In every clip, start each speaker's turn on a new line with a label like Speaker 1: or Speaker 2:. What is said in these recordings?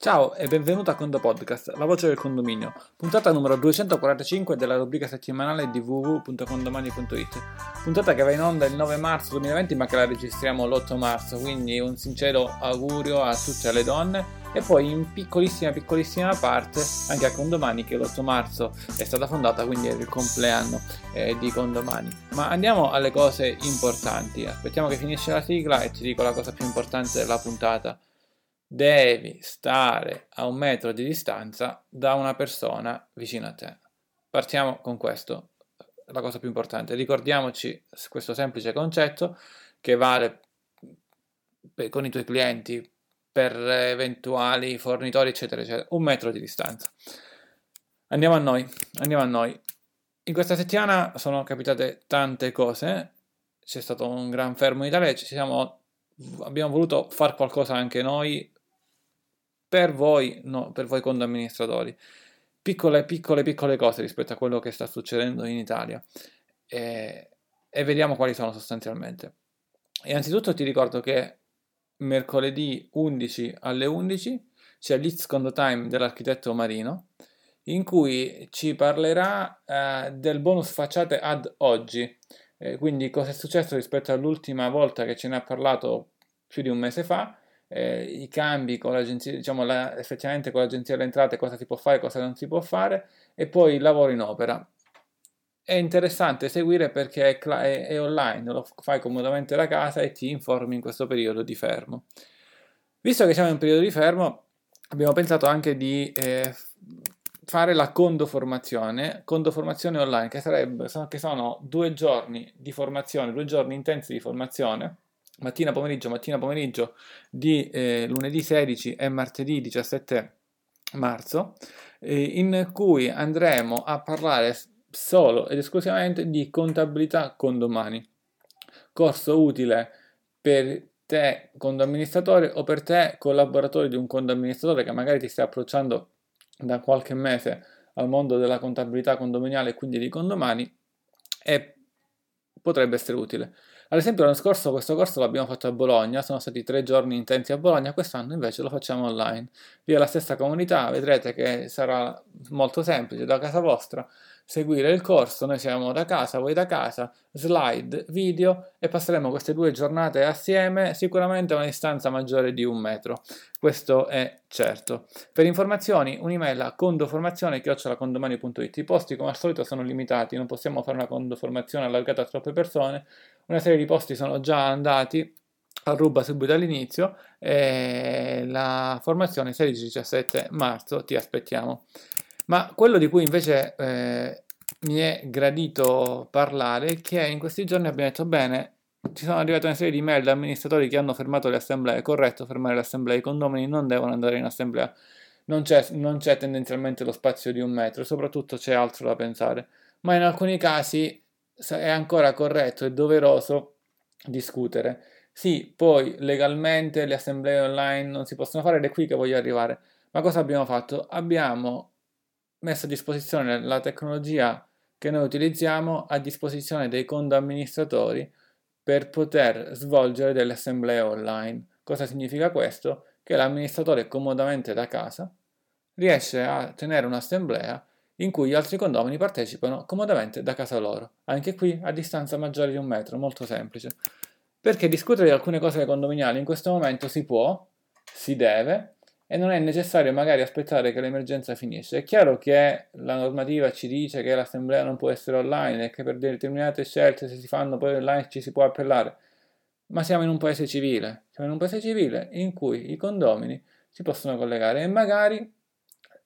Speaker 1: Ciao e benvenuto a Condo Podcast, la voce del condominio, puntata numero 245 della rubrica settimanale di www.condomani.it. Puntata che va in onda il 9 marzo 2020 ma che la registriamo l'8 marzo, quindi un sincero augurio a tutte le donne. E poi in piccolissima piccolissima parte anche a Condomani che l'8 marzo. È stata fondata, quindi è il compleanno eh, di Condomani. Ma andiamo alle cose importanti, aspettiamo che finisce la sigla e ti dico la cosa più importante della puntata devi stare a un metro di distanza da una persona vicino a te. Partiamo con questo, la cosa più importante. Ricordiamoci questo semplice concetto che vale per, con i tuoi clienti, per eventuali fornitori, eccetera, eccetera. Un metro di distanza. Andiamo a noi, andiamo a noi. In questa settimana sono capitate tante cose, c'è stato un gran fermo in Italia, siamo, abbiamo voluto fare qualcosa anche noi per voi, no, per voi condoamministratori. Piccole, piccole, piccole cose rispetto a quello che sta succedendo in Italia e, e vediamo quali sono sostanzialmente. Innanzitutto ti ricordo che mercoledì 11 alle 11 c'è l'It's Condo Time dell'architetto Marino in cui ci parlerà eh, del bonus facciate ad oggi. Eh, quindi cosa è successo rispetto all'ultima volta che ce ne ha parlato più di un mese fa eh, i cambi con l'agenzia, diciamo la, effettivamente con l'agenzia delle entrate, cosa si può fare, cosa non si può fare, e poi il lavoro in opera. È interessante seguire perché è, è, è online, lo fai comodamente da casa e ti informi in questo periodo di fermo. Visto che siamo in periodo di fermo, abbiamo pensato anche di eh, fare la condoformazione, condoformazione online, che, sarebbe, che sono due giorni di formazione, due giorni intensi di formazione, mattina pomeriggio, mattina pomeriggio di eh, lunedì 16 e martedì 17 marzo, eh, in cui andremo a parlare solo ed esclusivamente di contabilità condomani. Corso utile per te condoamministratore o per te collaboratore di un condoamministratore che magari ti stai approcciando da qualche mese al mondo della contabilità condominiale e quindi di condomani e potrebbe essere utile. Ad esempio l'anno scorso questo corso l'abbiamo fatto a Bologna, sono stati tre giorni intensi a Bologna, quest'anno invece lo facciamo online. Via la stessa comunità, vedrete che sarà molto semplice da casa vostra seguire il corso, noi siamo da casa, voi da casa, slide, video e passeremo queste due giornate assieme sicuramente a una distanza maggiore di un metro, questo è certo. Per informazioni un'email a condoformazione.it I posti come al solito sono limitati, non possiamo fare una condoformazione allargata a troppe persone, una serie di posti sono già andati ruba subito all'inizio e la formazione 16-17 marzo ti aspettiamo. Ma quello di cui invece eh, mi è gradito parlare è che in questi giorni abbiamo detto bene, ci sono arrivate una serie di mail da amministratori che hanno fermato le assemblee, è corretto fermare le assemblee, i condomini non devono andare in assemblea, non c'è, non c'è tendenzialmente lo spazio di un metro, soprattutto c'è altro da pensare, ma in alcuni casi è ancora corretto e doveroso discutere. Sì, poi legalmente le assemblee online non si possono fare ed è qui che voglio arrivare. Ma cosa abbiamo fatto? Abbiamo messo a disposizione la tecnologia che noi utilizziamo a disposizione dei condo amministratori per poter svolgere delle assemblee online. Cosa significa questo? Che l'amministratore comodamente da casa riesce a tenere un'assemblea in cui gli altri condomini partecipano comodamente da casa loro, anche qui a distanza maggiore di un metro, molto semplice. Perché discutere di alcune cose condominiali in questo momento si può, si deve, e non è necessario magari aspettare che l'emergenza finisce. È chiaro che la normativa ci dice che l'assemblea non può essere online e che per determinate scelte se si fanno poi online ci si può appellare, ma siamo in un paese civile, siamo in un paese civile in cui i condomini si possono collegare. E magari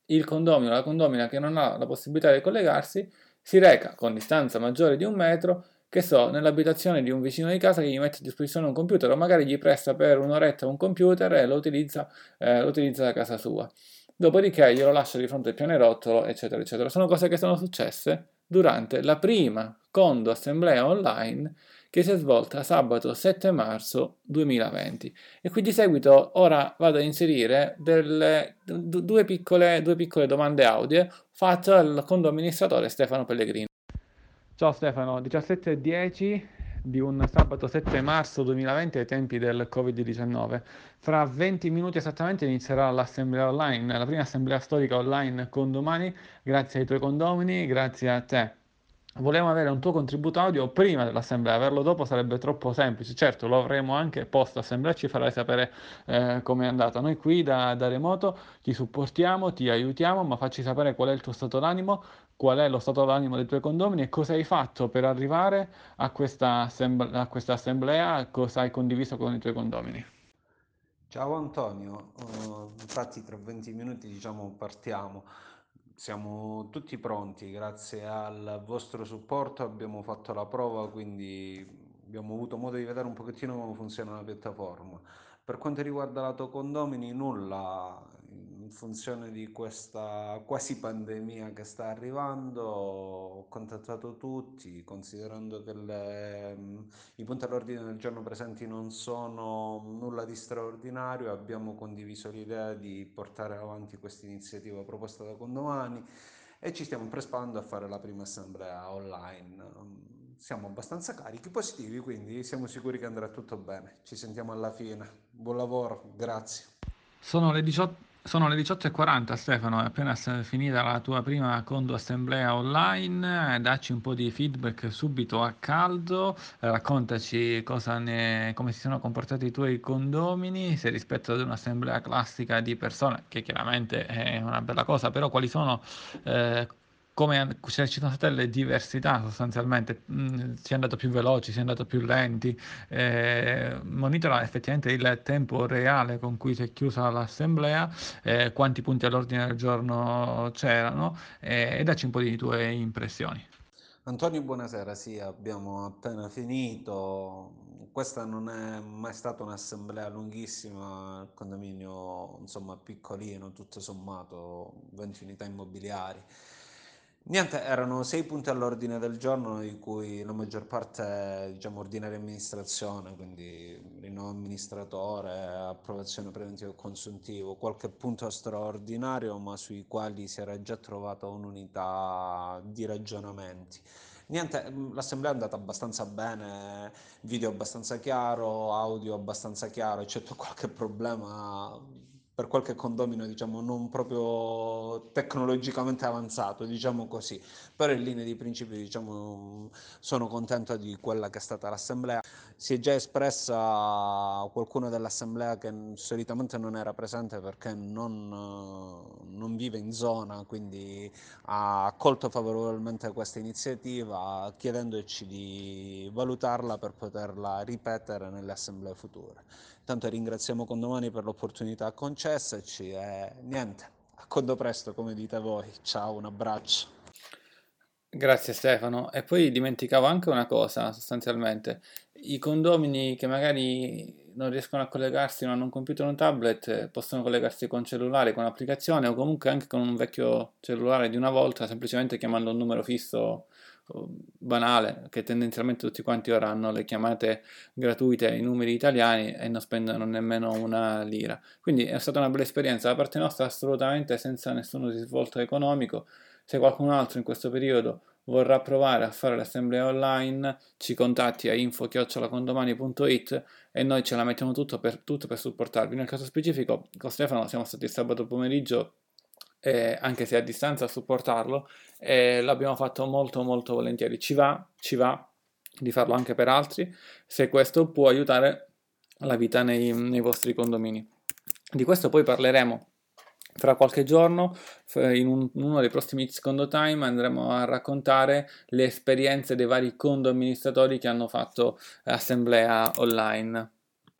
Speaker 1: il condomino, la condomina che non ha la possibilità di collegarsi, si reca con distanza maggiore di un metro che so, nell'abitazione di un vicino di casa che gli mette a disposizione un computer o magari gli presta per un'oretta un computer e lo utilizza, eh, lo utilizza da casa sua. Dopodiché glielo lascia di fronte al pianerottolo, eccetera, eccetera. Sono cose che sono successe durante la prima condo assemblea online che si è svolta sabato 7 marzo 2020. E qui di seguito ora vado a inserire delle, due, piccole, due piccole domande audio fatte al condo amministratore Stefano Pellegrini. Ciao Stefano, 17.10 di un sabato 7 marzo 2020 ai tempi del Covid-19. Fra 20 minuti esattamente inizierà l'assemblea online, la prima assemblea storica online con domani, grazie ai tuoi condomini, grazie a te. Volevamo avere un tuo contributo audio prima dell'assemblea, averlo dopo sarebbe troppo semplice. Certo, lo avremo anche post assemblea, ci farai sapere eh, come è andata. Noi qui da, da, remoto ti supportiamo, ti aiutiamo, ma facci sapere qual è il tuo stato d'animo, qual è lo stato d'animo dei tuoi condomini e cosa hai fatto per arrivare a questa, assemblea, a questa assemblea, cosa hai condiviso con i tuoi condomini.
Speaker 2: Ciao Antonio, uh, infatti tra 20 minuti diciamo partiamo. Siamo tutti pronti, grazie al vostro supporto abbiamo fatto la prova, quindi abbiamo avuto modo di vedere un pochettino come funziona la piattaforma. Per quanto riguarda lato condomini, nulla, funzione di questa quasi pandemia che sta arrivando, ho contattato tutti, considerando che le, i punti all'ordine del giorno presenti non sono nulla di straordinario, abbiamo condiviso l'idea di portare avanti questa iniziativa proposta da Condomani e ci stiamo preparando a fare la prima assemblea online. Siamo abbastanza carichi, positivi, quindi siamo sicuri che andrà tutto bene. Ci sentiamo alla fine. Buon lavoro, grazie.
Speaker 1: Sono le 18 sono le 18.40 Stefano, è appena finita la tua prima condo assemblea online, dacci un po' di feedback subito a caldo, raccontaci ne, come si sono comportati i tuoi condomini, se rispetto ad un'assemblea classica di persone, che chiaramente è una bella cosa, però quali sono eh, come ci sono state le diversità sostanzialmente, mm, si è andato più veloci, si è andato più lenti, eh, monitora effettivamente il tempo reale con cui si è chiusa l'assemblea, eh, quanti punti all'ordine del giorno c'erano eh, e dacci un po' di tue impressioni.
Speaker 2: Antonio, buonasera, sì, abbiamo appena finito. Questa non è mai stata un'assemblea lunghissima, il condominio insomma piccolino, tutto sommato, 20 unità immobiliari. Niente, erano sei punti all'ordine del giorno, di cui la maggior parte diciamo ordinaria amministrazione, quindi rinnovo amministratore, approvazione preventiva e consuntivo, qualche punto straordinario, ma sui quali si era già trovata un'unità di ragionamenti. Niente, l'assemblea è andata abbastanza bene, video abbastanza chiaro, audio abbastanza chiaro, eccetto qualche problema per qualche condomino diciamo non proprio tecnologicamente avanzato diciamo così. Però in linea di principio diciamo sono contento di quella che è stata l'assemblea. Si è già espressa qualcuno dell'assemblea che solitamente non era presente perché non, non vive in zona quindi ha accolto favorevolmente questa iniziativa chiedendoci di valutarla per poterla ripetere nelle assemblee future Tanto ringraziamo Condomani per l'opportunità concessaci e niente, a condo presto come dite voi. Ciao, un abbraccio.
Speaker 1: Grazie Stefano. E poi dimenticavo anche una cosa sostanzialmente. I condomini che magari non riescono a collegarsi, non hanno un computer o un tablet, possono collegarsi con cellulare, con applicazione o comunque anche con un vecchio cellulare di una volta, semplicemente chiamando un numero fisso banale che tendenzialmente tutti quanti ora hanno le chiamate gratuite ai numeri italiani e non spendono nemmeno una lira. Quindi è stata una bella esperienza da parte nostra assolutamente senza nessun risvolto economico. Se qualcun altro in questo periodo vorrà provare a fare l'assemblea online, ci contatti a info-condomani.it e noi ce la mettiamo tutto per, tutto per supportarvi. Nel caso specifico, con Stefano siamo stati sabato pomeriggio eh, anche se a distanza a supportarlo, e l'abbiamo fatto molto molto volentieri. Ci va, ci va di farlo anche per altri, se questo può aiutare la vita nei, nei vostri condomini. Di questo poi parleremo fra qualche giorno, in, un, in uno dei prossimi Condo Time, andremo a raccontare le esperienze dei vari condo amministratori che hanno fatto assemblea online.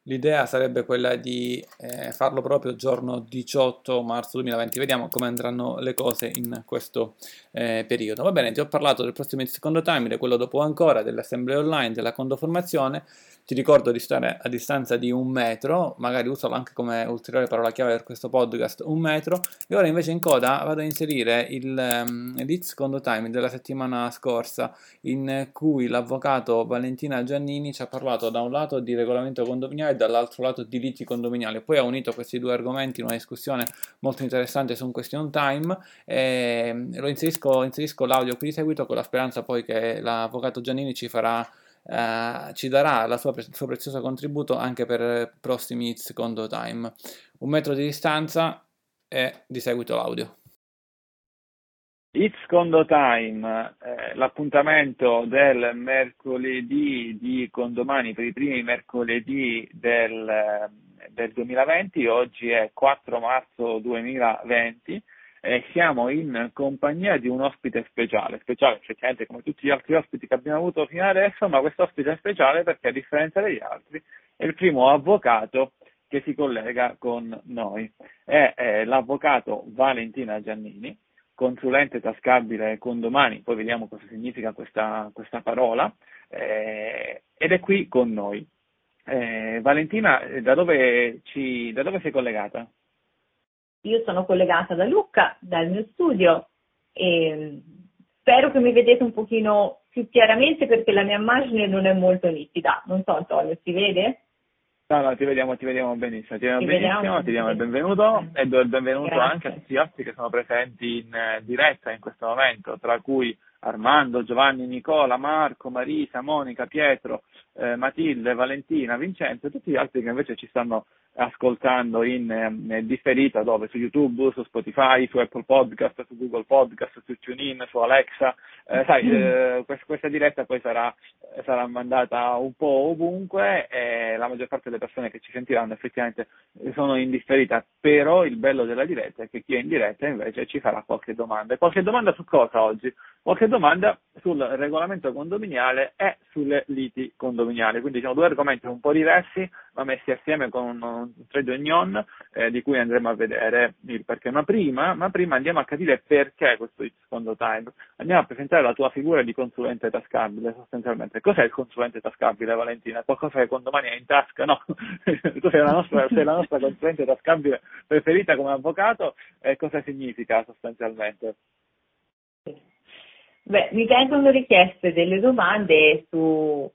Speaker 1: L'idea sarebbe quella di eh, farlo proprio giorno 18 marzo 2020. Vediamo come andranno le cose in questo eh, periodo. Va bene, ti ho parlato del prossimo secondo time, di quello dopo ancora, dell'assemblea online, della condoformazione ti ricordo di stare a distanza di un metro, magari usalo anche come ulteriore parola chiave per questo podcast, un metro, e ora invece in coda vado a inserire il um, lead secondo time della settimana scorsa, in cui l'avvocato Valentina Giannini ci ha parlato da un lato di regolamento condominiale e dall'altro lato di liti condominiali, poi ha unito questi due argomenti in una discussione molto interessante su un question time, e lo inserisco, inserisco l'audio qui di seguito con la speranza poi che l'avvocato Giannini ci farà
Speaker 3: eh, ci darà il suo prezioso contributo anche per prossimi It's Condo Time. Un metro di distanza e di seguito l'audio.
Speaker 1: It's Condo Time, eh, l'appuntamento del mercoledì di condomani per i primi mercoledì del, del 2020, oggi è 4 marzo 2020 e siamo in compagnia di un ospite speciale, speciale effettivamente come tutti gli altri ospiti che abbiamo avuto fino adesso, ma questo ospite è speciale perché a differenza degli altri è il primo avvocato che si collega con noi. È, è l'avvocato Valentina Giannini, consulente tascabile condomani, poi vediamo cosa significa questa, questa parola, eh, ed è qui con noi. Eh, Valentina, da dove, ci, da dove sei collegata?
Speaker 4: Io sono collegata da Lucca, dal mio studio, e spero che mi vedete un pochino più chiaramente perché la mia immagine non è molto nitida. Non so, Antonio, si vede?
Speaker 1: No, no, ti vediamo, ti vediamo benissimo, ti vediamo ti benissimo, vediamo, ti diamo il benvenuto e do il benvenuto Grazie. anche a tutti gli altri che sono presenti in eh, diretta in questo momento, tra cui Armando, Giovanni, Nicola, Marco, Marisa, Monica, Pietro, eh, Matilde, Valentina, Vincenzo e tutti gli altri che invece ci stanno ascoltando in eh, differita dove? Su YouTube, su Spotify, su Apple Podcast, su Google Podcast, su TuneIn, su Alexa. Eh, sai, mm. eh, questa, questa, diretta poi sarà, sarà, mandata un po' ovunque e la maggior parte delle persone che ci sentiranno effettivamente sono in differita, però il bello della diretta è che chi è in diretta invece ci farà qualche domanda. Qualche domanda su cosa oggi? Qualche domanda sul regolamento condominiale e sulle liti condominiali, quindi sono due argomenti un po' diversi ma messi assieme con un trade union eh, di cui andremo a vedere il perché. Ma prima, ma prima andiamo a capire perché questo secondo time. Andiamo a presentare la tua figura di consulente tascabile sostanzialmente. Cos'è il consulente tascabile Valentina? Qualcosa che condomani è in tasca? No, tu sei la, nostra, sei la nostra consulente tascabile preferita come avvocato e cosa significa sostanzialmente?
Speaker 4: Beh, mi vengono richieste delle domande su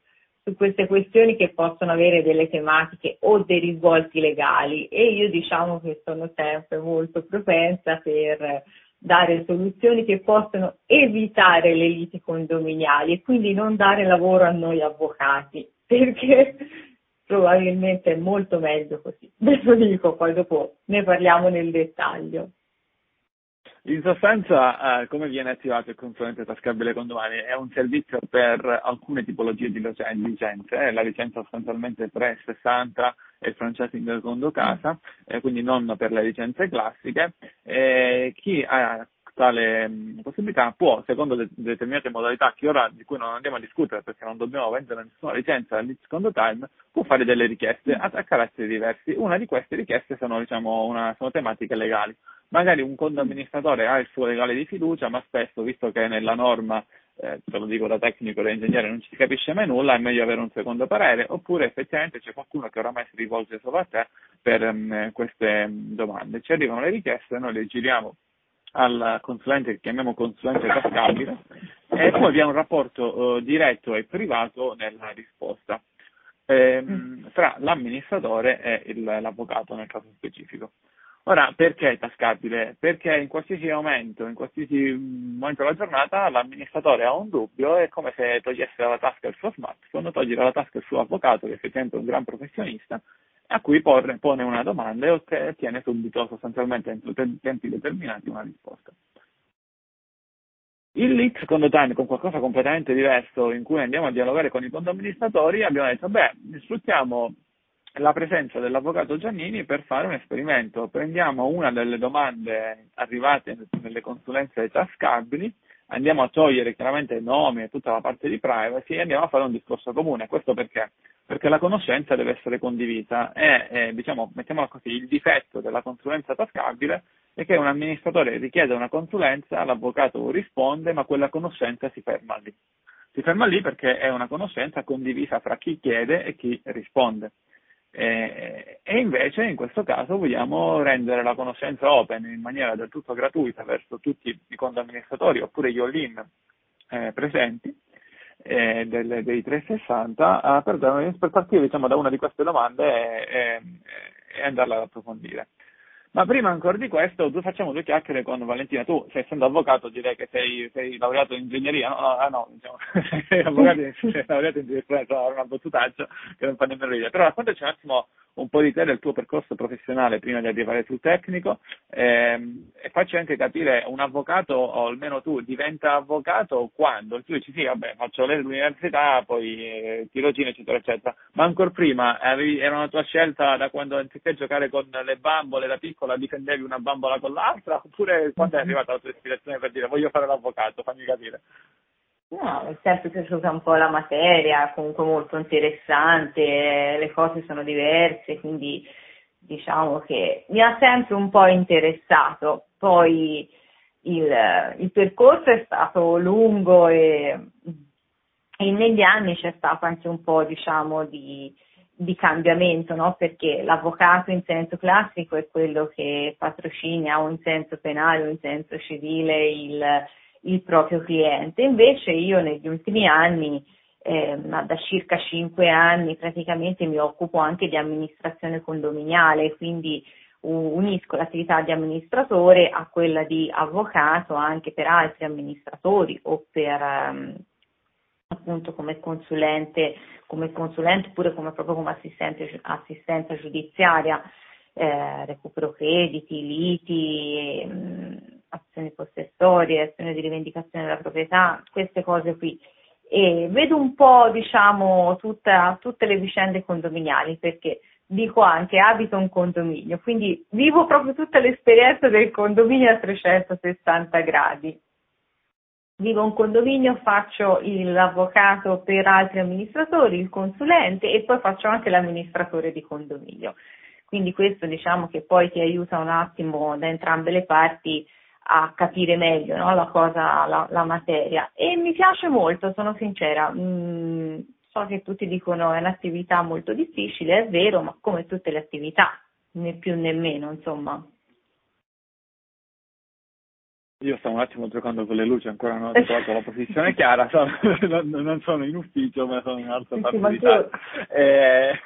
Speaker 4: su queste questioni che possono avere delle tematiche o dei risvolti legali e io diciamo che sono sempre molto propensa per dare soluzioni che possono evitare le liti condominiali e quindi non dare lavoro a noi avvocati perché probabilmente è molto meglio così. Ve lo dico, poi dopo ne parliamo nel dettaglio.
Speaker 1: In sostanza, eh, come viene attivato il consulente tascabile condomani? È un servizio per alcune tipologie di licenze, eh, la licenza sostanzialmente 360 e il franchising del condo casa, eh, quindi non per le licenze classiche. chi ha tale mm, possibilità può, secondo de- determinate modalità ora di cui non andiamo a discutere perché non dobbiamo vendere nessuna licenza al secondo time, può fare delle richieste a, a caratteri diversi. Una di queste richieste sono, diciamo, una, sono tematiche legali magari un conto amministratore ha il suo legale di fiducia, ma spesso, visto che nella norma, eh, te lo dico da tecnico, da ingegnere, non ci si capisce mai nulla, è meglio avere un secondo parere, oppure effettivamente c'è qualcuno che oramai si rivolge solo a te per um, queste mm, domande. Ci arrivano le richieste, noi le giriamo al consulente che chiamiamo consulente tascabile e poi abbiamo un rapporto uh, diretto e privato nella risposta ehm, tra l'amministratore e il, l'avvocato nel caso specifico. Ora, perché è tascabile? Perché in qualsiasi momento, in qualsiasi momento della giornata, l'amministratore ha un dubbio, è come se togliesse dalla tasca il suo smartphone, toglie dalla tasca il suo avvocato, che effettivamente è un gran professionista, a cui porre, pone una domanda e ottiene subito, sostanzialmente in tempi determinati, una risposta. Il lead, secondo Time, con qualcosa completamente diverso, in cui andiamo a dialogare con i condoministratori, abbiamo detto, beh, sfruttiamo la presenza dell'avvocato Giannini per fare un esperimento. Prendiamo una delle domande arrivate nelle consulenze tascabili, andiamo a togliere chiaramente il nome e tutta la parte di privacy e andiamo a fare un discorso comune. Questo perché? Perché la conoscenza deve essere condivisa e, e diciamo, mettiamola così, il difetto della consulenza tascabile è che un amministratore richiede una consulenza, l'avvocato risponde, ma quella conoscenza si ferma lì. Si ferma lì perché è una conoscenza condivisa fra chi chiede e chi risponde. Eh, e invece in questo caso vogliamo rendere la conoscenza open in maniera del tutto gratuita verso tutti i conti amministratori oppure gli all-in eh, presenti eh, del, dei 360 per, per, partire diciamo, da una di queste domande e, e, e andarla ad approfondire. Ma prima ancora di questo, due, facciamo due chiacchiere con Valentina. Tu, sei, essendo avvocato, direi che sei, sei laureato in ingegneria, no? Ah no, diciamo, sei avvocato, sei laureato in giurisprudenza, una battutaccia che non fa nemmeno ridere. Però raccontaci un attimo un po' di te, del tuo percorso professionale prima di arrivare sul tecnico ehm, e facci anche capire un avvocato, o almeno tu, diventa avvocato quando? Tu dici sì, vabbè, faccio l'università, poi eh, tirocino, eccetera, eccetera. Ma ancora prima era una tua scelta da quando anziché giocare con le bambole da piccola difendevi una bambola con l'altra? Oppure quando è arrivata la tua ispirazione per dire voglio fare l'avvocato? Fammi capire.
Speaker 4: No, è sempre piaciuta un po' la materia, comunque molto interessante, le cose sono diverse, quindi diciamo che mi ha sempre un po' interessato. Poi il, il percorso è stato lungo e, e, negli anni c'è stato anche un po' diciamo di, di cambiamento, no? perché l'avvocato in senso classico è quello che patrocina o in senso penale o in senso civile il il proprio cliente. Invece io negli ultimi anni, eh, da circa cinque anni, praticamente mi occupo anche di amministrazione condominiale, quindi unisco l'attività di amministratore a quella di avvocato anche per altri amministratori o per um, appunto come consulente, come consulente oppure come, proprio come assistente, assistenza giudiziaria, eh, recupero crediti, liti, mh, azioni possessorie, azioni di rivendicazione della proprietà, queste cose qui. E vedo un po', diciamo, tutta, tutte le vicende condominiali, perché dico anche abito un condominio, quindi vivo proprio tutta l'esperienza del condominio a 360 gradi. Vivo un condominio, faccio l'avvocato per altri amministratori, il consulente e poi faccio anche l'amministratore di condominio. Quindi questo diciamo che poi ti aiuta un attimo da entrambe le parti a capire meglio no, la cosa, la, la, materia. E mi piace molto, sono sincera. Mm, so che tutti dicono è un'attività molto difficile, è vero, ma come tutte le attività, né più né meno, insomma.
Speaker 1: Io stavo un attimo giocando con le luci, ancora non ho trovato la posizione chiara, sono, non sono in ufficio, ma sono in un'altra parte sì, d'Italia. Eh,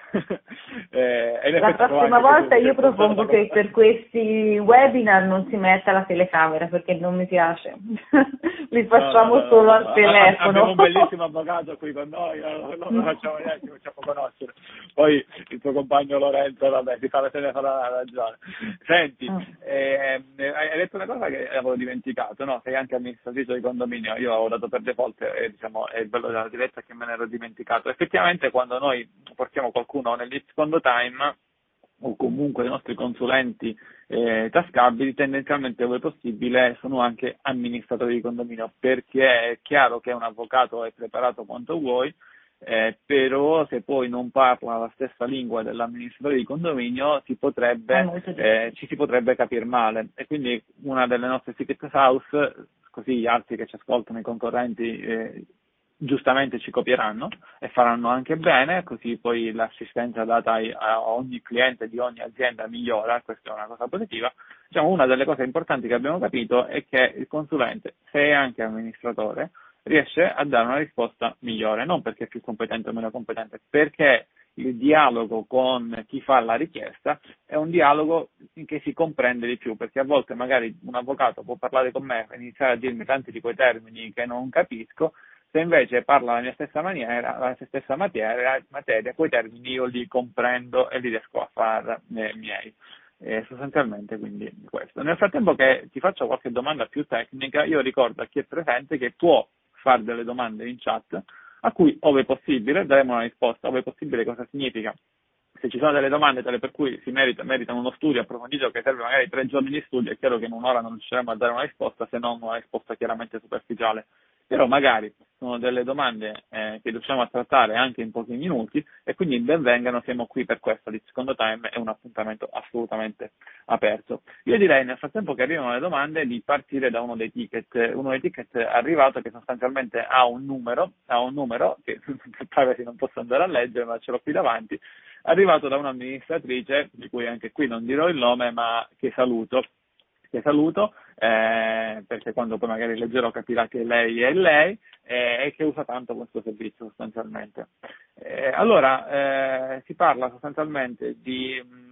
Speaker 4: eh, la prossima volta io propongo che per questi webinar non si metta la telecamera perché non mi piace, li facciamo no, no, solo no, al telefono.
Speaker 1: Abbiamo un bellissimo avvocato qui con noi, non lo facciamo ci facciamo conoscere. Poi il tuo compagno Lorenzo, vabbè, ti fa la telefonata, ha ragione. Senti, mm. eh, hai detto una cosa che avevo dimenticato dimenticato, no? Sei anche amministratrice di condominio, io ho dato per default e diciamo è il bello della diretta che me ne ero dimenticato. Effettivamente quando noi portiamo qualcuno nel secondo time o comunque i nostri consulenti eh, tascabili, tendenzialmente dove possibile sono anche amministratori di condominio, perché è chiaro che un avvocato è preparato quanto vuoi, eh, però se poi non parla la stessa lingua dell'amministratore di condominio si potrebbe, eh, ci si potrebbe capire male e quindi una delle nostre secret house, così gli altri che ci ascoltano, i concorrenti, eh, giustamente ci copieranno e faranno anche bene, così poi l'assistenza data a ogni cliente di ogni azienda migliora, questa è una cosa positiva. Diciamo, una delle cose importanti che abbiamo capito è che il consulente, se è anche amministratore, riesce a dare una risposta migliore, non perché è più competente o meno competente, perché il dialogo con chi fa la richiesta è un dialogo in che si comprende di più, perché a volte magari un avvocato può parlare con me e iniziare a dirmi tanti di quei termini che non capisco, se invece parla la mia stessa maniera, la mia stessa materia, materia quei termini io li comprendo e li riesco a far eh, miei. Eh, sostanzialmente quindi questo. Nel frattempo che ti faccio qualche domanda più tecnica, io ricordo a chi è presente che può fare delle domande in chat a cui, ove possibile, daremo una risposta. Ove possibile cosa significa? Se ci sono delle domande tale per cui si merita, meritano uno studio approfondito che serve magari tre giorni di studio, è chiaro che in un'ora non riusciremo a dare una risposta se non una risposta chiaramente superficiale però magari sono delle domande eh, che riusciamo a trattare anche in pochi minuti e quindi benvengano, siamo qui per questo, il secondo time è un appuntamento assolutamente aperto. Io direi nel frattempo che arrivano le domande di partire da uno dei ticket, uno dei ticket arrivato che sostanzialmente ha un numero, ha un numero che privacy non posso andare a leggere ma ce l'ho qui davanti, arrivato da un'amministratrice, di cui anche qui non dirò il nome ma che saluto, che saluto, eh, perché quando poi magari leggerò capirà che lei è lei eh, e che usa tanto questo servizio sostanzialmente. Eh, allora, eh, si parla sostanzialmente di mm,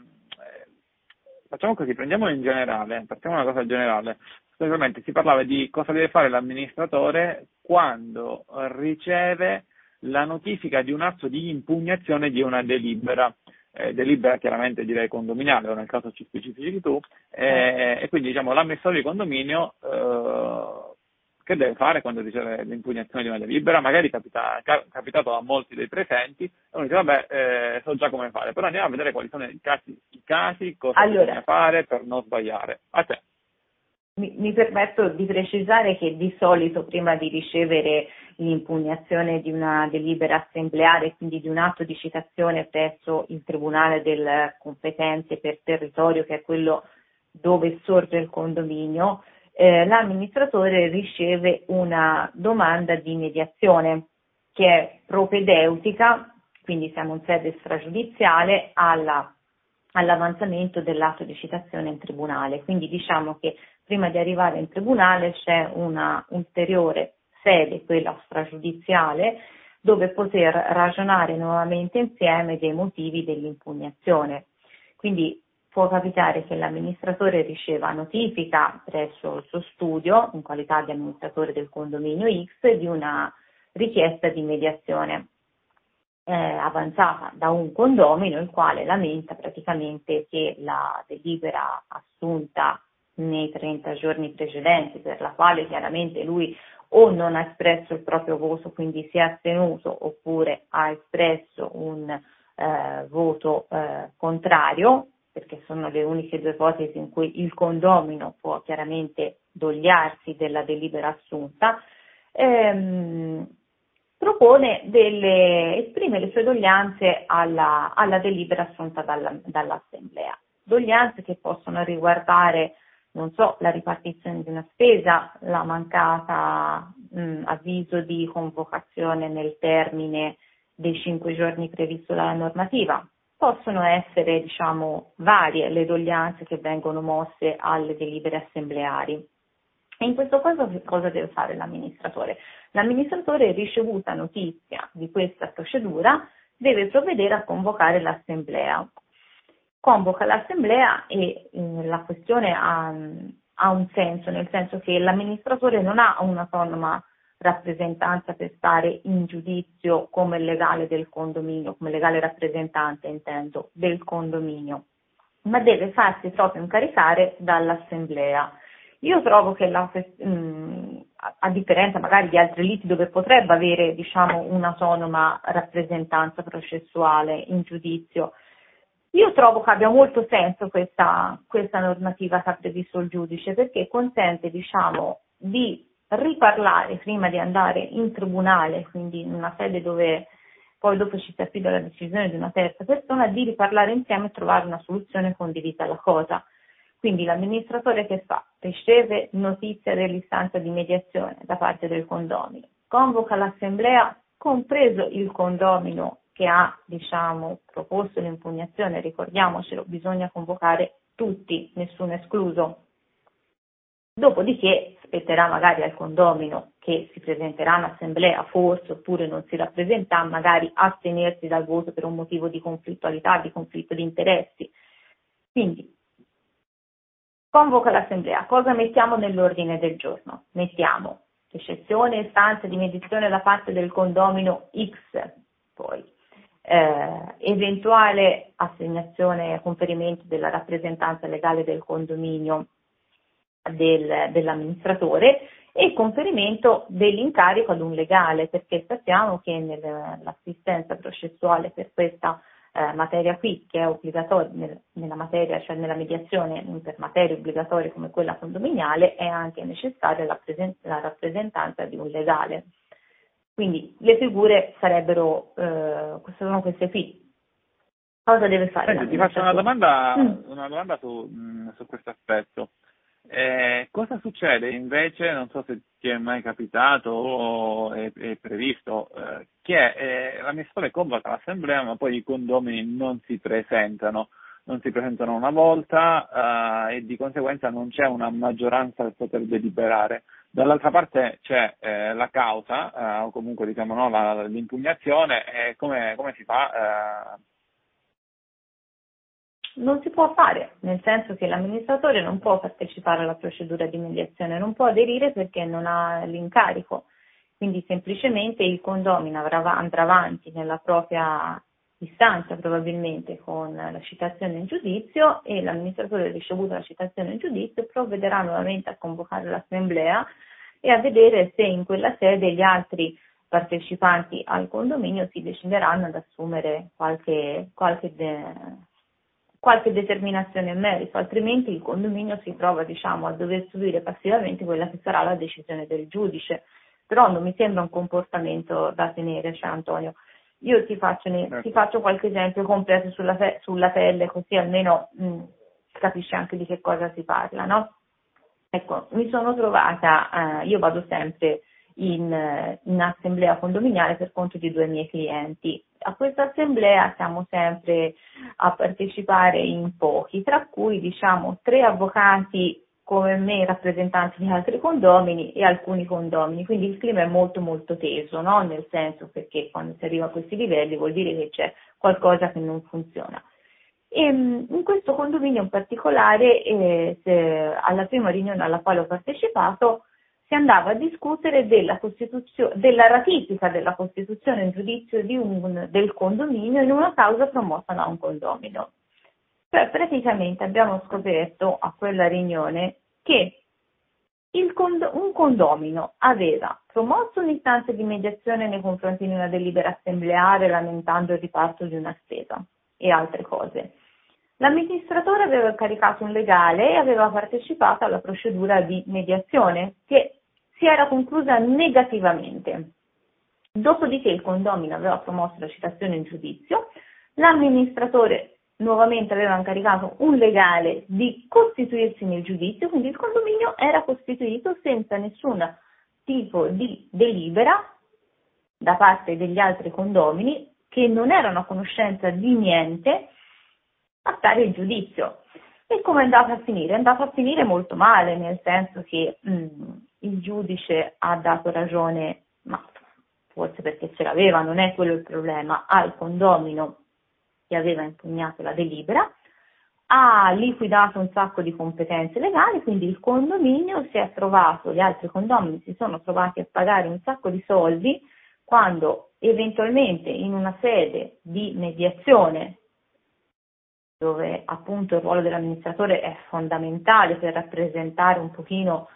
Speaker 1: facciamo così, prendiamolo in generale, partiamo da una cosa generale. Sostanzialmente si parlava di cosa deve fare l'amministratore quando riceve la notifica di un atto di impugnazione di una delibera. Eh, delibera chiaramente direi condominiale o nel caso ci specifichi tu. Eh, e quindi diciamo l'amministratore di condominio eh, che deve fare quando riceve l'impugnazione di una delibera, magari capita, è capitato a molti dei presenti, e uno dice vabbè eh, so già come fare, però andiamo a vedere quali sono i casi, i casi cosa allora, bisogna fare per non sbagliare. A te.
Speaker 4: Mi, mi permetto di precisare che di solito prima di ricevere l'impugnazione di una delibera assembleare, quindi di un atto di citazione presso il Tribunale delle competenze per territorio, che è quello dove sorge il condominio, eh, l'amministratore riceve una domanda di mediazione che è propedeutica, quindi siamo in sede stragiudiziale, alla, all'avanzamento dell'atto di citazione in tribunale. Quindi diciamo che prima di arrivare in tribunale c'è una ulteriore sede, quella stragiudiziale, dove poter ragionare nuovamente insieme dei motivi dell'impugnazione. Quindi può capitare che l'amministratore riceva notifica presso il suo studio, in qualità di amministratore del condominio X, di una richiesta di mediazione eh, avanzata da un condomino il quale lamenta praticamente che la delibera assunta nei 30 giorni precedenti, per la quale chiaramente lui o non ha espresso il proprio voto, quindi si è astenuto, oppure ha espresso un eh, voto eh, contrario, perché sono le uniche due ipotesi in cui il condomino può chiaramente dogliarsi della delibera assunta, ehm, delle, esprime le sue doglianze alla, alla delibera assunta dalla, dall'Assemblea. Doglianze che possono riguardare, non so, la ripartizione di una spesa, la mancata mh, avviso di convocazione nel termine dei cinque giorni previsto dalla normativa, possono essere diciamo, varie le doglianze che vengono mosse alle delibere assembleari. E in questo caso che cosa deve fare l'amministratore? L'amministratore, ricevuta notizia di questa procedura, deve provvedere a convocare l'assemblea. Convoca l'assemblea e eh, la questione ha, ha, un senso, nel senso che l'amministratore non ha un'autonoma rappresentanza per stare in giudizio come legale del condominio, come legale rappresentante intendo, del condominio, ma deve farsi proprio incaricare dall'assemblea. Io trovo che la, mm, a differenza magari di altri liti dove potrebbe avere diciamo, un'autonoma rappresentanza processuale in giudizio, io trovo che abbia molto senso questa, questa normativa che ha previsto il giudice perché consente diciamo, di riparlare prima di andare in tribunale, quindi in una sede dove poi dopo ci si affida la decisione di una terza persona, di riparlare insieme e trovare una soluzione condivisa alla cosa. Quindi l'amministratore che fa? Riceve notizia dell'istanza di mediazione da parte del condomino, convoca l'assemblea, compreso il condomino che ha diciamo, proposto l'impugnazione, ricordiamocelo, bisogna convocare tutti, nessuno escluso, Dopodiché spetterà magari al condomino che si presenterà in assemblea, forse oppure non si rappresenterà, magari astenersi dal voto per un motivo di conflittualità, di conflitto di interessi. Quindi convoca l'assemblea. Cosa mettiamo nell'ordine del giorno? Mettiamo eccezione istanza di mediazione da parte del condomino X, poi eh, eventuale assegnazione e conferimento della rappresentanza legale del condominio del, dell'amministratore e conferimento dell'incarico ad un legale, perché sappiamo che nell'assistenza processuale per questa eh, materia qui, che è obbligatoria nel, nella materia, cioè nella mediazione per materie obbligatorie come quella condominiale, è anche necessaria la, presen- la rappresentanza di un legale. Quindi le figure sarebbero, eh, sono queste qui. Cosa deve fare?
Speaker 1: Senti, ti faccio una domanda, mm. una domanda su, mh, su questo aspetto. Eh, cosa succede invece, non so se ti è mai capitato o è, è previsto, eh, che eh, l'amministratore convoca l'assemblea ma poi i condomini non si presentano, non si presentano una volta eh, e di conseguenza non c'è una maggioranza per poter deliberare. Dall'altra parte c'è eh, la causa eh, o comunque diciamo no, la, l'impugnazione e come, come si fa
Speaker 4: non si può fare, nel senso che l'amministratore non può partecipare alla procedura di mediazione, non può aderire perché non ha l'incarico. Quindi semplicemente il condomino andrà avanti nella propria istanza probabilmente con la citazione in giudizio e l'amministratore ricevuto la citazione in giudizio provvederà nuovamente a convocare l'assemblea e a vedere se in quella sede gli altri partecipanti al condominio si decideranno ad assumere qualche, qualche, de, qualche determinazione in merito, altrimenti il condominio si trova diciamo, a dover subire passivamente quella che sarà la decisione del giudice. Però non mi sembra un comportamento da tenere, cioè Antonio. Io ti faccio, ne, ecco. ti faccio qualche esempio completo sulla, sulla pelle, così almeno mh, mm, capisci anche di che cosa si parla, no? Ecco, mi sono trovata, eh, io vado sempre in, in, assemblea condominiale per conto di due miei clienti. A questa assemblea siamo sempre a partecipare in pochi, tra cui diciamo tre avvocati come me rappresentanti di altri condomini e alcuni condomini, quindi il clima è molto molto teso, no? nel senso perché quando si arriva a questi livelli vuol dire che c'è qualcosa che non funziona. E mm, in questo condominio in particolare, eh, alla prima riunione alla quale ho partecipato, si andava a discutere della, della ratifica della Costituzione in giudizio un, del condominio in una causa promossa da un condomino. Cioè praticamente abbiamo scoperto a quella riunione che cond- un condomino aveva promosso un'istanza di mediazione nei confronti di una delibera assembleare lamentando il riparto di una spesa e altre cose. L'amministratore aveva caricato un legale e aveva partecipato alla procedura di mediazione che si era conclusa negativamente. Dopodiché il condomino aveva promosso la citazione in giudizio, l'amministratore nuovamente aveva incaricato un legale di costituirsi nel giudizio, quindi il condominio era costituito senza nessun tipo di delibera da parte degli altri condomini che non erano a conoscenza di niente a stare in giudizio. E come è andata a finire? È andata a finire molto male, nel senso che mh, mm, il giudice ha dato ragione, ma forse perché ce l'aveva, non è quello il problema, al condomino che aveva impugnato la delibera, ha liquidato un sacco di competenze legali, quindi il condominio si è trovato, gli altri condomini si sono trovati a pagare un sacco di soldi quando eventualmente in una sede di mediazione dove appunto il ruolo dell'amministratore è fondamentale per rappresentare un pochino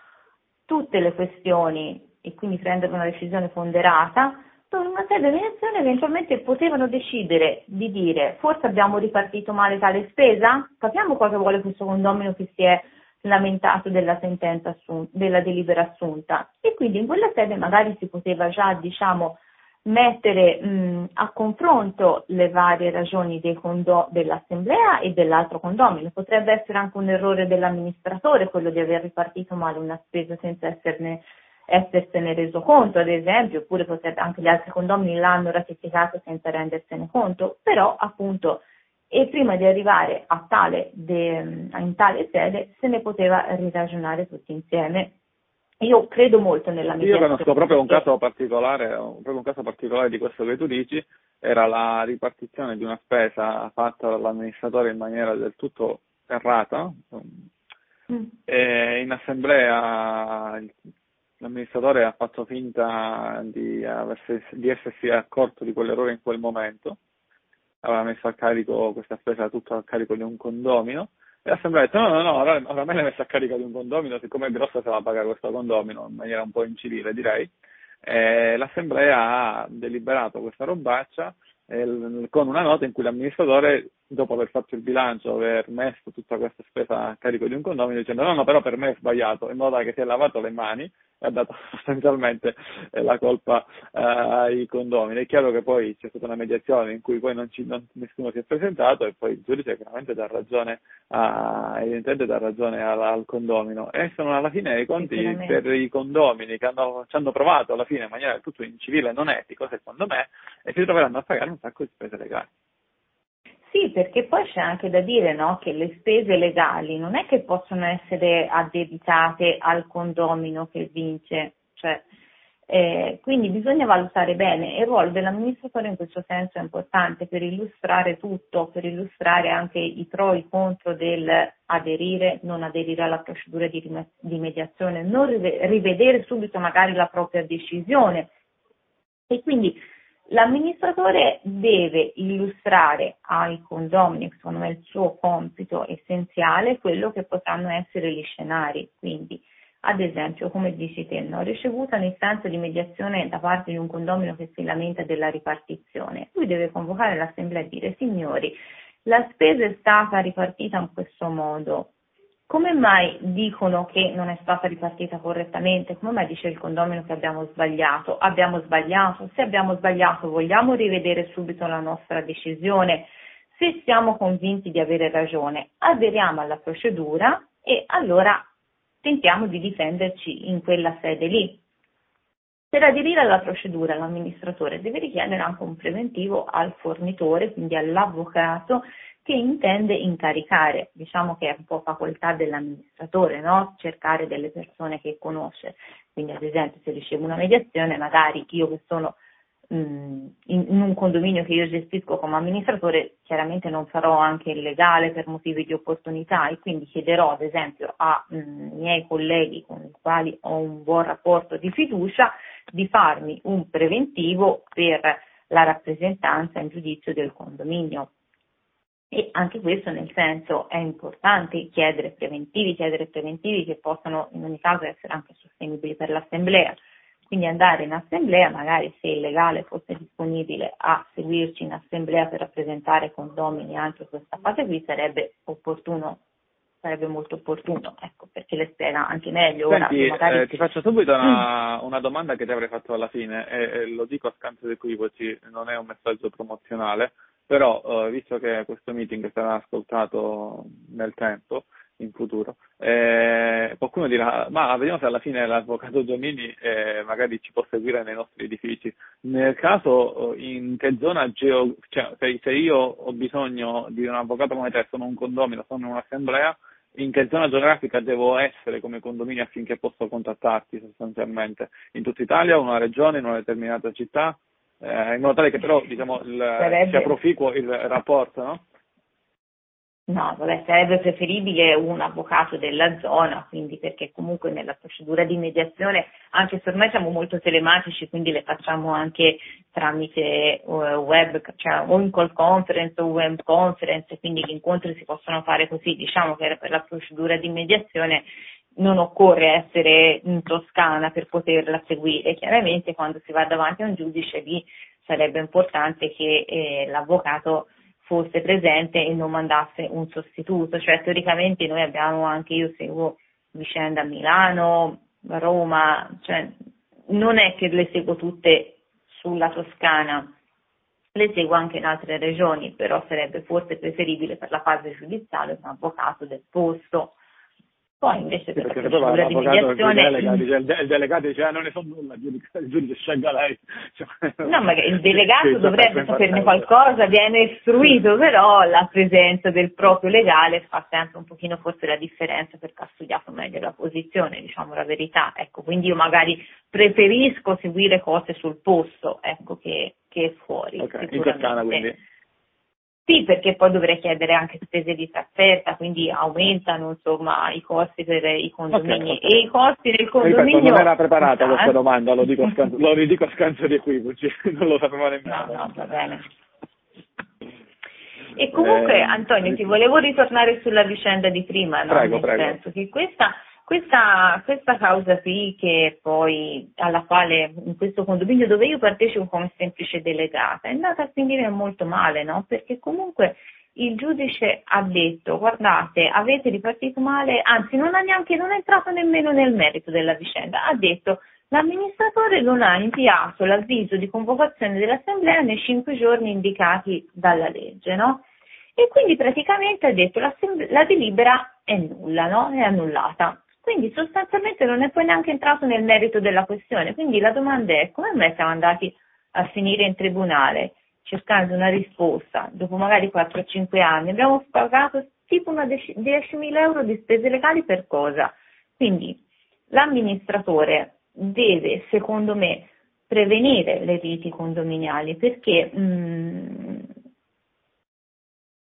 Speaker 4: tutte le questioni e quindi prendere una decisione ponderata, in una sede di mediazione eventualmente potevano decidere di dire forse abbiamo ripartito male tale spesa, capiamo cosa vuole questo condomino che si è lamentato della sentenza assunta, della delibera assunta e quindi in quella sede magari si poteva già diciamo mettere mh, a confronto le varie ragioni condo- dell'assemblea e dell'altro condomino. Potrebbe essere anche un errore dell'amministratore quello di aver ripartito male una spesa senza esserne essersene reso conto, ad esempio, oppure potrebbe, anche gli altri condomini l'hanno ratificato senza rendersene conto, però appunto e prima di arrivare a tale de, in tale sede se ne poteva riragionare tutti insieme. Io credo molto nella mediazione.
Speaker 1: Io conosco proprio un caso particolare, proprio un caso particolare di questo che tu dici, era la ripartizione di una spesa fatta dall'amministratore in maniera del tutto errata. Mm. in assemblea l'amministratore ha fatto finta di, di essersi accorto di quell'errore in quel momento, aveva messo a carico questa spesa tutta a carico di un condomino e l'assemblea ha detto no, no, no, ora, ora me l'hai messa a carico di un condomino, siccome è grossa se la paga questo condomino, in maniera un po' incivile direi. E l'assemblea ha deliberato questa robaccia con una nota in cui l'amministratore, dopo aver fatto il bilancio, aver messo tutta questa spesa a carico di un condomino, dicendo no, no, però per me è sbagliato, in modo che si è lavato le mani e ha dato sostanzialmente eh, la colpa eh, ai condomini. È chiaro che poi c'è stata una mediazione in cui poi non ci, non, nessuno si è presentato e poi il giudice chiaramente dà ragione, a, evidentemente dà ragione al, al condomino. E sono alla fine i conti per i condomini che hanno, ci hanno provato alla fine in maniera tutto incivile e non etico, secondo me, e si troveranno a pagare un sacco di spese legali.
Speaker 4: Sì, perché poi c'è anche da dire no, che le spese legali non è che possono essere addebitate al condomino che vince, cioè Eh, quindi bisogna valutare bene e il ruolo dell'amministratore in questo senso è importante per illustrare tutto, per illustrare anche i pro e i contro del aderire, non aderire alla procedura di, di mediazione, non rivedere subito magari la propria decisione. E quindi l'amministratore deve illustrare ai condomini, secondo me il suo compito essenziale, quello che potranno essere gli scenari. Quindi ad esempio, come dici te, ho ricevuto un'istanza di mediazione da parte di un condomino che si lamenta della ripartizione. Lui deve convocare l'assemblea e dire, signori, la spesa è stata ripartita in questo modo. Come mai dicono che non è stata ripartita correttamente? Come mai dice il condomino che abbiamo sbagliato? Abbiamo sbagliato? Se abbiamo sbagliato, vogliamo rivedere subito la nostra decisione? Se siamo convinti di avere ragione, aderiamo alla procedura e allora tentiamo di difenderci in quella sede lì. Per aderire alla procedura l'amministratore deve richiedere anche un preventivo al fornitore, quindi all'avvocato che intende incaricare. Diciamo che è un po' facoltà dell'amministratore, no? cercare delle persone che conosce. Quindi ad esempio se ricevo una mediazione, magari io che sono in, in, un condominio che io gestisco come amministratore, chiaramente non farò anche il legale per motivi di opportunità e quindi chiederò ad esempio ai miei colleghi con i quali ho un buon rapporto di fiducia di farmi un preventivo per la rappresentanza in giudizio del condominio. E anche questo nel senso è importante chiedere preventivi, chiedere preventivi che possano in ogni caso essere anche sostenibili per l'assemblea quindi andare in assemblea, magari se il legale fosse disponibile a seguirci in assemblea per rappresentare condomini anche questa fase qui sarebbe opportuno sarebbe molto opportuno, ecco, perché le spiega anche meglio.
Speaker 1: Senti,
Speaker 4: ora, magari...
Speaker 1: eh, ti faccio subito una, mm. una, domanda che ti avrei fatto alla fine, e, e lo dico a scanso di equivoci, non è un messaggio promozionale, però eh, visto che questo meeting sarà ascoltato nel tempo, in futuro. Eh, qualcuno dirà, ma vediamo se alla fine l'avvocato Giannini eh, magari ci può seguire nei nostri edifici. Nel caso, in che zona geo, cioè, se, se io ho bisogno di un avvocato come te, sono un condomino, sono in un'assemblea, in che zona geografica devo essere come condominio affinché possa contattarti sostanzialmente? In tutta Italia, una regione, in una determinata città? Eh, in modo tale che però diciamo, il, Sarebbe... sia proficuo il rapporto, no?
Speaker 4: No, vabbè, sarebbe preferibile un avvocato della zona, quindi perché comunque nella procedura di mediazione, anche se ormai siamo molto telematici, quindi le facciamo anche tramite uh, web, cioè o in call conference o web conference, quindi gli incontri si possono fare così, diciamo che per la procedura di mediazione non occorre essere in Toscana per poterla seguire, chiaramente quando si va davanti a un giudice lì sarebbe importante che eh, l'avvocato fosse presente e non mandasse un sostituto, cioè teoricamente noi abbiamo anche, io seguo vicende a Milano, Roma, cioè non è che le seguo tutte sulla Toscana, le seguo anche in altre regioni, però sarebbe forse preferibile per la fase giudiziale un avvocato del posto poi invece per
Speaker 1: perché la procedura di mediazione... Delega, dice, il, delegato dice ah, non ne so nulla, il giudice scelga lei.
Speaker 4: Cioè, no, ma il delegato dovrebbe saperne qualcosa, viene istruito, però la presenza del proprio legale fa sempre un pochino forse la differenza perché ha studiato meglio la posizione, diciamo la verità. Ecco, quindi io magari preferisco seguire cose sul posto, ecco, che, che fuori.
Speaker 1: Okay, in Toscana quindi.
Speaker 4: Sì, perché poi dovrei chiedere anche spese di trasferta, quindi aumentano insomma i costi per i condomini. Okay, okay. E i costi del condominio... Ripeto,
Speaker 1: non era preparata questa domanda, lo dico, scanso, lo ridico a scanso di equivoci, non lo sapevo nemmeno.
Speaker 4: No, no, va bene. E comunque, eh, Antonio, ti volevo ritornare sulla vicenda di prima, no?
Speaker 1: Prego,
Speaker 4: Nel
Speaker 1: prego.
Speaker 4: senso che questa questa, questa, causa qui, che poi alla quale in questo condominio dove io partecipo come semplice delegata, è andata a finire molto male, no? Perché comunque il giudice ha detto guardate, avete ripartito male, anzi non, neanche, non è entrato nemmeno nel merito della vicenda, ha detto l'amministratore non ha inviato l'avviso di convocazione dell'assemblea nei cinque giorni indicati dalla legge, no? E quindi praticamente ha detto la delibera è nulla, no? È annullata. Quindi sostanzialmente non è poi neanche entrato nel merito della questione. Quindi la domanda è come mai siamo andati a finire in tribunale cercando una risposta dopo magari 4-5 anni? Abbiamo pagato tipo una 10.000 euro di spese legali per cosa? Quindi l'amministratore deve, secondo me, prevenire le riti condominiali perché mh, mm,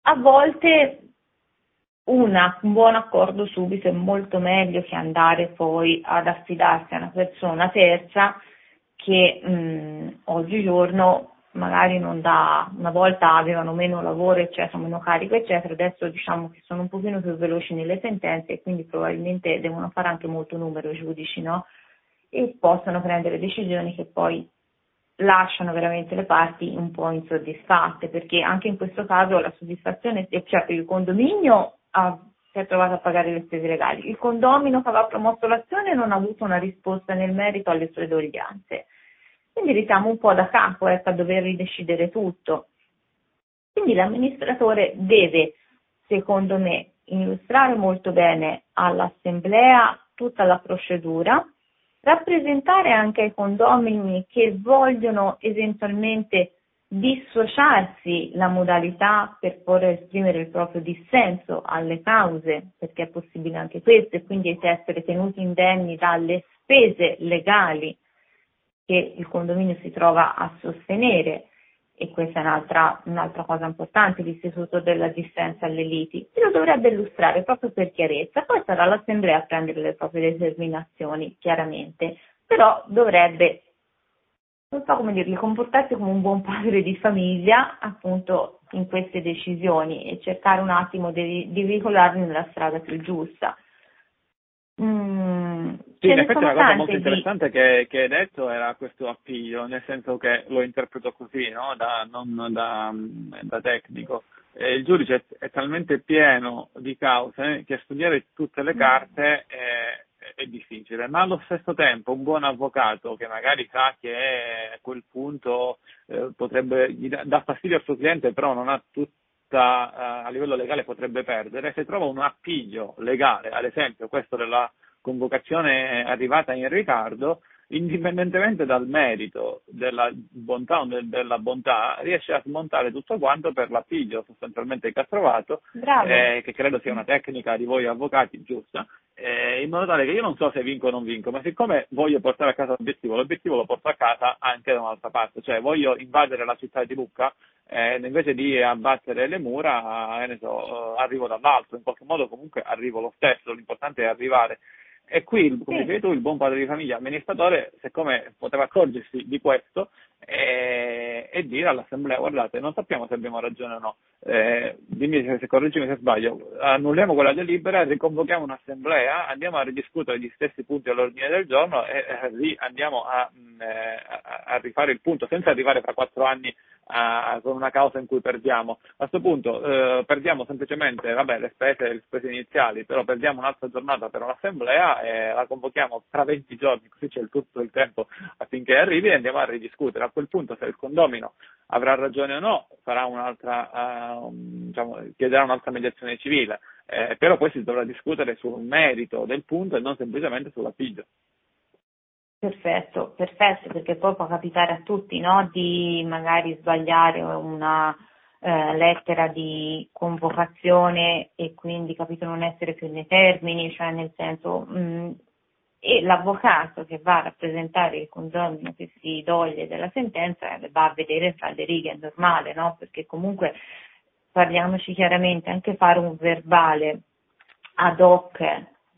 Speaker 4: a volte una, un buon accordo subito è molto meglio che andare poi ad affidarsi a una persona terza che mh, oggigiorno magari non dà, una volta avevano meno lavoro eccetera, meno carico eccetera, adesso diciamo che sono un pochino più veloci nelle sentenze e quindi probabilmente devono fare anche molto numero i giudici, no? E possono prendere decisioni che poi lasciano veramente le parti un po' insoddisfatte, perché anche in questo caso la soddisfazione, cioè il condominio ha, si è trovato a pagare le spese legali, il condomino che aveva promosso l'azione non ha avuto una risposta nel merito alle sue doglianze. Quindi risiamo un po' da capo ecco, a dover ridecidere tutto. Quindi l'amministratore deve, secondo me, illustrare molto bene all'assemblea tutta la procedura, rappresentare anche ai condomini che vogliono eventualmente dissociarsi la modalità per poter esprimere il proprio dissenso alle cause, perché è possibile anche questo, e quindi essere tenuti indenni dalle spese legali che il condominio si trova a sostenere. E questa è un'altra, un'altra cosa importante, l'istituto della dissenza alle liti, si lo dovrebbe illustrare proprio per chiarezza, poi sarà l'assemblea a prendere le proprie determinazioni, chiaramente, però dovrebbe, non so come dirli, comportarsi come un buon padre di famiglia, appunto, in queste decisioni e cercare un attimo di, di veicolarli nella strada più giusta.
Speaker 1: Mm, sì, in effetti una cosa molto interessante di... che, che, hai detto era questo appiglio, nel senso che lo interpreto così, no? da, non da, da tecnico. E il giudice è, è, talmente pieno di cause che studiare tutte le mm. carte è, è, difficile, ma allo stesso tempo un buon avvocato che magari sa che a quel punto eh, potrebbe dà fastidio al suo cliente, però non ha tutto eh, a livello legale potrebbe perdere, se trova un appiglio legale, ad esempio questo della convocazione arrivata in ritardo, indipendentemente dal merito della bontà o della bontà, riesce a smontare tutto quanto per l'appiglio sostanzialmente che ha trovato, eh, che credo sia una tecnica di voi avvocati giusta, eh, in modo tale che io non so se vinco o non vinco, ma siccome voglio portare a casa l'obiettivo, l'obiettivo lo porto a casa anche da un'altra parte, cioè voglio invadere la città di Lucca, eh, invece di abbattere le mura, eh, so, eh, arrivo dall'alto, in qualche modo comunque arrivo lo stesso, l'importante è arrivare. E qui, come dicevi tu, il buon padre di famiglia amministratore, siccome poteva accorgersi di questo e, e dire all'assemblea, guardate, non sappiamo se abbiamo ragione o no, eh, dimmi se, se correggimi se sbaglio, annulliamo quella delibera, riconvochiamo un'assemblea, andiamo a ridiscutere gli stessi punti all'ordine del giorno e eh, lì andiamo a, mh, eh, a, a, rifare il punto, senza arrivare fra quattro anni a, con una causa in cui perdiamo. A questo punto eh, perdiamo semplicemente vabbè, le, spese, le spese iniziali, però perdiamo un'altra giornata per un'assemblea e la convochiamo tra 20 giorni, così c'è il tutto il tempo affinché arrivi e andiamo a ridiscutere. A quel punto se il condomino avrà ragione o no, farà un'altra, uh, diciamo, chiederà un'altra mediazione civile, eh, però poi si dovrà discutere sul merito del punto e non semplicemente sull'appiglio.
Speaker 4: Perfetto, perfetto, perché poi può capitare a tutti no? di magari sbagliare una eh, lettera di convocazione e quindi capito non essere più nei termini, cioè nel senso mh, mm, e l'avvocato che va a rappresentare il condomino che si doglie della sentenza va a vedere fra le righe, è normale, no? Perché comunque parliamoci chiaramente, anche fare un verbale ad hoc,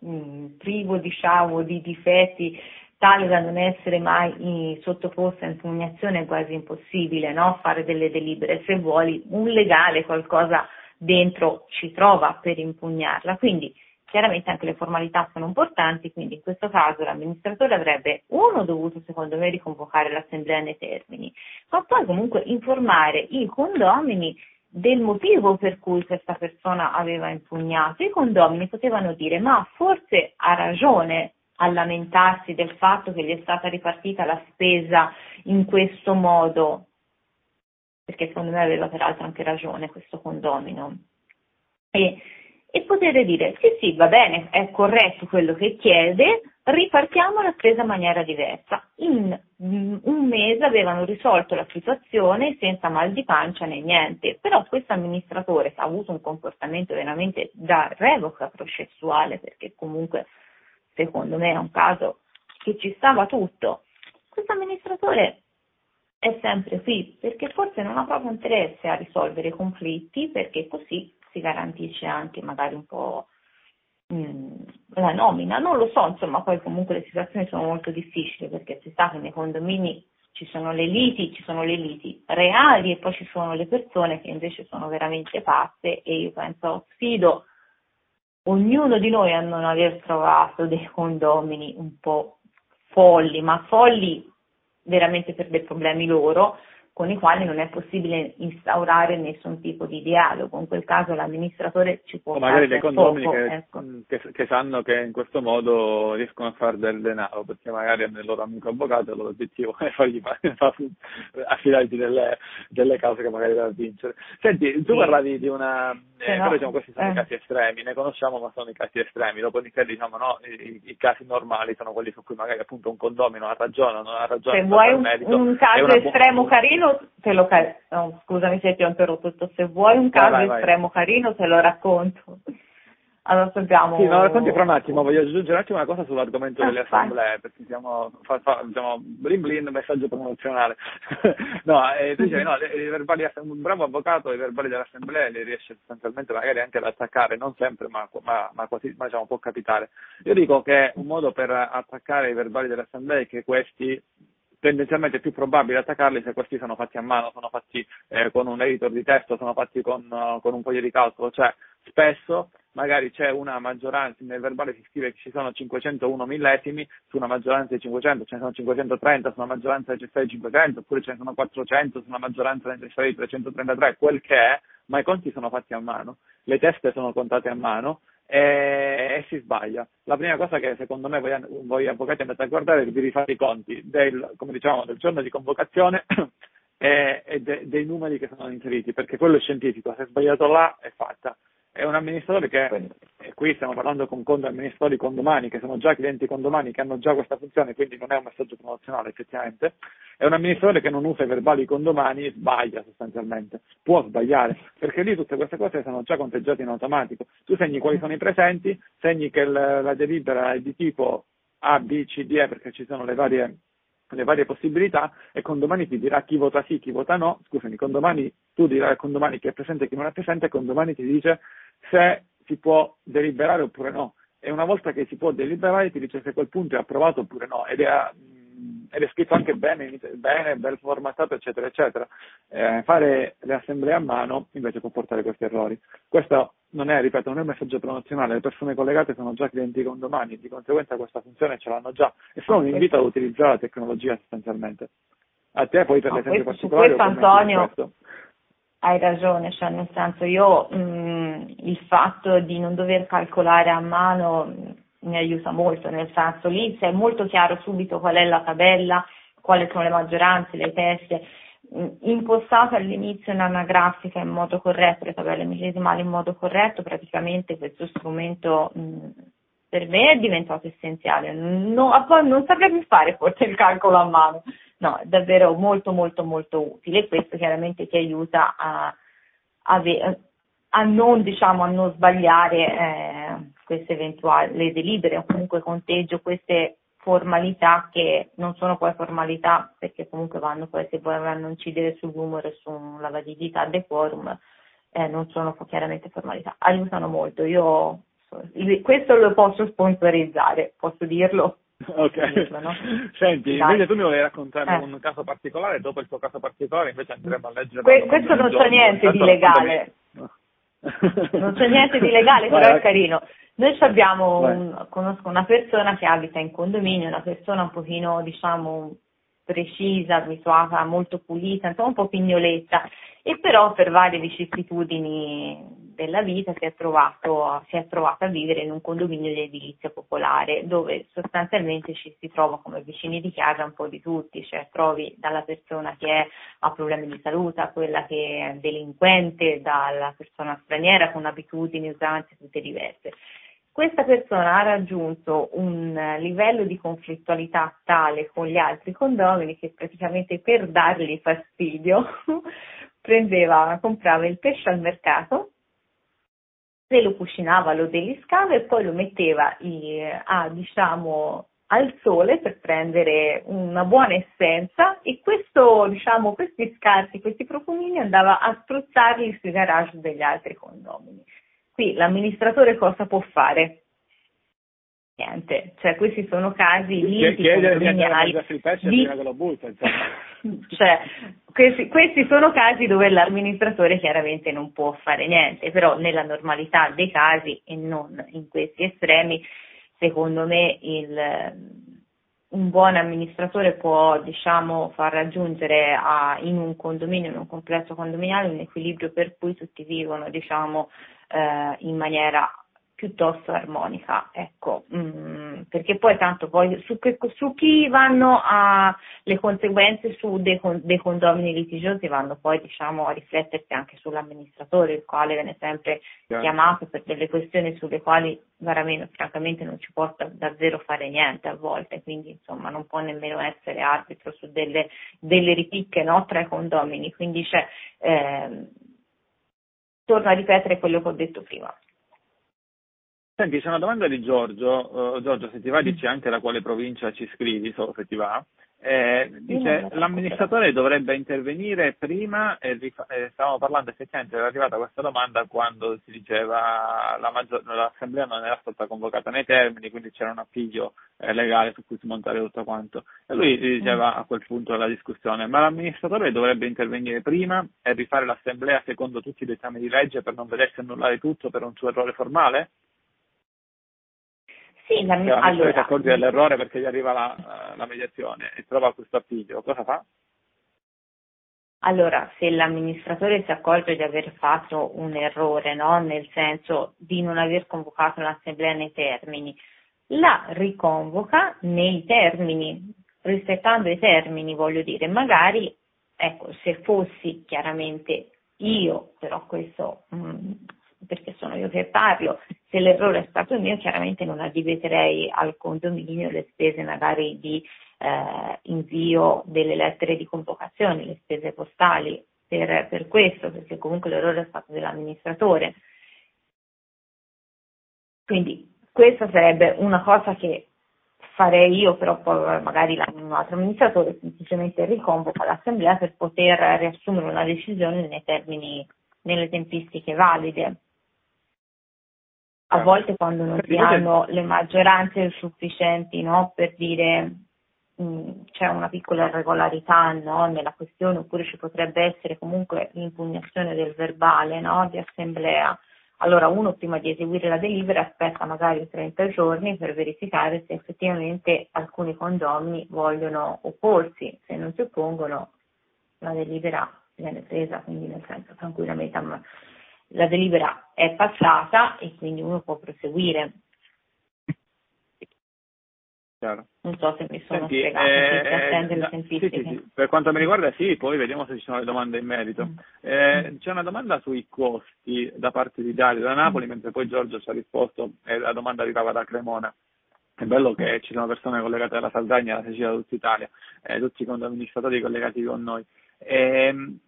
Speaker 4: mh, mm, privo diciamo di difetti tale da non essere mai sottoposta a impugnazione è quasi impossibile, no? Fare delle delibere. Se vuoi un legale qualcosa dentro ci trova per impugnarla. Quindi chiaramente anche le formalità sono importanti, quindi in questo caso l'amministratore avrebbe uno dovuto secondo me riconvocare l'assemblea nei termini, ma poi comunque informare i condomini del motivo per cui questa persona aveva impugnato. I condomini potevano dire ma forse ha ragione a lamentarsi del fatto che gli è stata ripartita la spesa in questo modo, perché secondo me aveva peraltro anche ragione questo condomino. E, e poter dire sì sì va bene, è corretto quello che chiede, ripartiamo la spesa in maniera diversa. In un mese avevano risolto la situazione senza mal di pancia né niente, però questo amministratore ha avuto un comportamento veramente da revoca processuale, perché comunque secondo me è un caso che ci stava tutto. Questo amministratore è sempre qui perché forse non ha proprio interesse a risolvere i conflitti perché così si garantisce anche magari un po' mm, la nomina, non lo so, insomma poi comunque le situazioni sono molto difficili perché si sa che nei condomini ci sono le liti, ci sono le liti reali e poi ci sono le persone che invece sono veramente pazze e io penso, sfido ognuno di noi a non aver trovato dei condomini un po' folli, ma folli veramente per dei problemi loro, con i quali non è possibile instaurare nessun tipo di dialogo. In quel caso l'amministratore ci può
Speaker 1: o magari dei condomini
Speaker 4: poco,
Speaker 1: che,
Speaker 4: ecco.
Speaker 1: che, che, sanno che in questo modo riescono a fare del denaro, perché magari hanno il loro amico avvocato e il loro obiettivo è fargli affidargli delle, delle, cause che magari da vincere. Senti, tu sì. parlavi di una... Eh, no, diciamo, questi sono eh. i casi estremi, ne conosciamo ma sono i casi estremi, dopodiché diciamo no, i, i, casi normali sono quelli su cui magari appunto un condomino ha ragione o non ha ragione.
Speaker 4: Se vuoi un, un caso estremo buona... carino te lo ca- no, scusami se ti ho interrotto, se vuoi un caso vai, vai, estremo vai. carino te lo racconto. Allora sappiamo...
Speaker 1: Sì, ma racconti fra un attimo, voglio aggiungere un attimo una cosa sull'argomento ah, delle assemblee, perché siamo, fa, fa, diciamo, blin blin, messaggio promozionale. no, eh, dicevi, no, i verbali, un bravo avvocato i verbali dell'assemblea li riesce sostanzialmente magari anche ad attaccare, non sempre, ma, ma, ma quasi, ma diciamo, può capitare. Io dico che un modo per attaccare i verbali dell'assemblea è che questi tendenzialmente è più probabile attaccarli se questi sono fatti a mano, sono fatti eh, con un editor di testo, sono fatti con, uh, con un foglio di calcolo, cioè spesso magari c'è una maggioranza, nel verbale si scrive che ci sono 501 millesimi, su una maggioranza di 500 ce ne sono 530, su una maggioranza necessaria di 500, oppure ce ne sono 400, su una maggioranza necessaria di 333, quel che è, ma i conti sono fatti a mano, le teste sono contate a mano e, si sbaglia. La prima cosa che secondo me voi, voi avvocati andate a guardare è di rifare i conti del, diciamo, del giorno di convocazione e, e de, dei numeri che sono inseriti, perché quello è scientifico, se è sbagliato là è fatta è un amministratore che, e qui stiamo parlando con, amministratori condomani, che sono già clienti condomani, che hanno già questa funzione, quindi non è un messaggio promozionale effettivamente, è un amministratore che non usa i verbali condomani e sbaglia sostanzialmente, può sbagliare, perché lì tutte queste cose sono già conteggiate in automatico, tu segni quali sono i presenti, segni che la delibera è di tipo A, B, C, D, E, perché ci sono le varie le varie possibilità e condomani ti dirà chi vota sì, chi vota no, scusami, condomani, tu dirai al condomani chi è presente e chi non è presente e condomani ti dice se si può deliberare oppure no. E una volta che si può deliberare ti dice se quel punto è approvato oppure no ed è, ed è scritto anche bene, bene, ben formattato, eccetera, eccetera. Eh, fare le assemblee a mano invece può portare questi errori. Questo non è, ripeto, non è un messaggio promozionale, le persone collegate sono già clienti con domani, di conseguenza questa funzione ce l'hanno già e sono un invito ad utilizzare la tecnologia sostanzialmente. A te poi per no, l'esempio
Speaker 4: questo,
Speaker 1: particolare.
Speaker 4: Questo Antonio hai ragione, cioè nel senso io mh, mm, il fatto di non dover calcolare a mano mm, mi aiuta molto, nel senso lì se è molto chiaro subito qual è la tabella, quali sono le maggioranze, le teste, impostata all'inizio in anagrafica in modo corretto, le tabelle millesimali in modo corretto, praticamente questo strumento mh, per me è diventato essenziale. No, non saprei più fare forse il calcolo a mano, no, è davvero molto molto molto utile e questo chiaramente ti aiuta a, a, a non, diciamo, a non sbagliare eh, queste eventuali delibere o comunque conteggio queste formalità che non sono poi formalità perché comunque vanno poi se a incidere sul numero e sulla validità dei quorum eh, non sono chiaramente formalità, aiutano molto. Io questo lo posso sponsorizzare, posso dirlo.
Speaker 1: Ok, dirlo, no? senti, Dai. invece tu mi volevi raccontare eh. un caso particolare, dopo il tuo caso particolare invece andremo a leggere...
Speaker 4: Que- questo non c'è niente di legale, non c'è niente di legale, però è carino. Noi abbiamo, un, conosco una persona che abita in condominio, una persona un pochino, diciamo, precisa, abituata, molto pulita, insomma un po' pignoletta, e però per varie vicissitudini della vita si è, trovato, si è trovato a vivere in un condominio di edilizia popolare, dove sostanzialmente ci si trova come vicini di casa un po' di tutti, cioè trovi dalla persona che è, ha problemi di salute, a quella che è delinquente, dalla persona straniera con abitudini, usanze tutte diverse. Questa persona ha raggiunto un livello di conflittualità tale con gli altri condomini che praticamente per dargli fastidio prendeva, comprava il pesce al mercato, se lo cucinava lo deliscava e poi lo metteva a, diciamo, al sole per prendere una buona essenza e questo, diciamo, questi scarti, questi profumini andava a spruzzarli sui garage degli altri condomini. Qui l'amministratore cosa può fare? Niente, cioè questi sono casi di
Speaker 1: condominiali. Di...
Speaker 4: cioè, questi, questi sono casi dove l'amministratore chiaramente non può fare niente, però nella normalità dei casi e non in questi estremi secondo me il, un buon amministratore può diciamo, far raggiungere a, in un condominio, in un complesso condominiale, un equilibrio per cui tutti vivono diciamo, eh, in maniera piuttosto armonica, ecco, mm, perché poi tanto poi su, che, su chi vanno a, le conseguenze su dei, dei, condomini litigiosi vanno poi diciamo a riflettersi anche sull'amministratore, il quale viene sempre yeah. chiamato per delle questioni sulle quali veramente, francamente non ci può davvero fare niente a volte, quindi insomma non può nemmeno essere arbitro su delle, delle ripicche no, tra i condomini, quindi c'è, eh, torno a ripetere quello che ho detto prima
Speaker 1: Senti, c'è una domanda di Giorgio. Uh, Giorgio, se ti va, dici anche da quale provincia ci scrivi, solo se ti va. Eh, dice l'amministratore dovrebbe intervenire prima e rifa- eh, stavamo parlando effettivamente era arrivata questa domanda quando si diceva la maggior- l'assemblea non era stata convocata nei termini quindi c'era un appiglio eh, legale su cui smontare tutto quanto e lui diceva a quel punto della discussione ma l'amministratore dovrebbe intervenire prima e rifare l'assemblea secondo tutti i dettami di legge per non vedersi annullare tutto per un suo errore formale?
Speaker 4: Sì, la,
Speaker 1: cioè,
Speaker 4: allora,
Speaker 1: si accorge dell'errore perché gli arriva la, la mediazione e trova questo appiglio, cosa fa?
Speaker 4: Allora, se l'amministratore si accorge di aver fatto un errore, no? nel senso di non aver convocato l'assemblea nei termini, la riconvoca nei termini, rispettando i termini, voglio dire, magari, ecco, se fossi chiaramente io, però questo mh, mm, perché sono io che parlo, se l'errore è stato mio chiaramente non addebiterei al condominio le spese magari di eh, invio delle lettere di convocazione, le spese postali per, per questo, perché comunque l'errore è stato dell'amministratore. Quindi questa sarebbe una cosa che farei io, però magari un altro amministratore semplicemente riconvoca l'assemblea per poter riassumere una decisione nei termini, nelle tempistiche valide a certo. volte quando non si hanno le maggioranze sufficienti no, per dire mh, mm, c'è una piccola irregolarità no, nella questione oppure ci potrebbe essere comunque l'impugnazione del verbale no, di assemblea, allora uno prima di eseguire la delibera aspetta magari 30 giorni per verificare se effettivamente alcuni condomini vogliono opporsi, se non si oppongono la delibera viene presa, quindi nel senso tranquillamente la delibera è passata e quindi uno può proseguire.
Speaker 1: Chiaro.
Speaker 4: Non so se mi sono Senti, spiegato, eh,
Speaker 1: eh, no, sì, sì, sì. Per quanto mi riguarda sì, poi vediamo se ci sono le domande in merito. Mm. Eh, c'è una domanda sui costi da parte di Dario da Napoli, mm. mentre poi Giorgio ci ha risposto e la domanda arrivava da Cremona. È bello che ci sono persone collegate alla Sardegna, alla Sicilia, da tutta Italia, eh, tutti i amministratori collegati con noi. Ehm,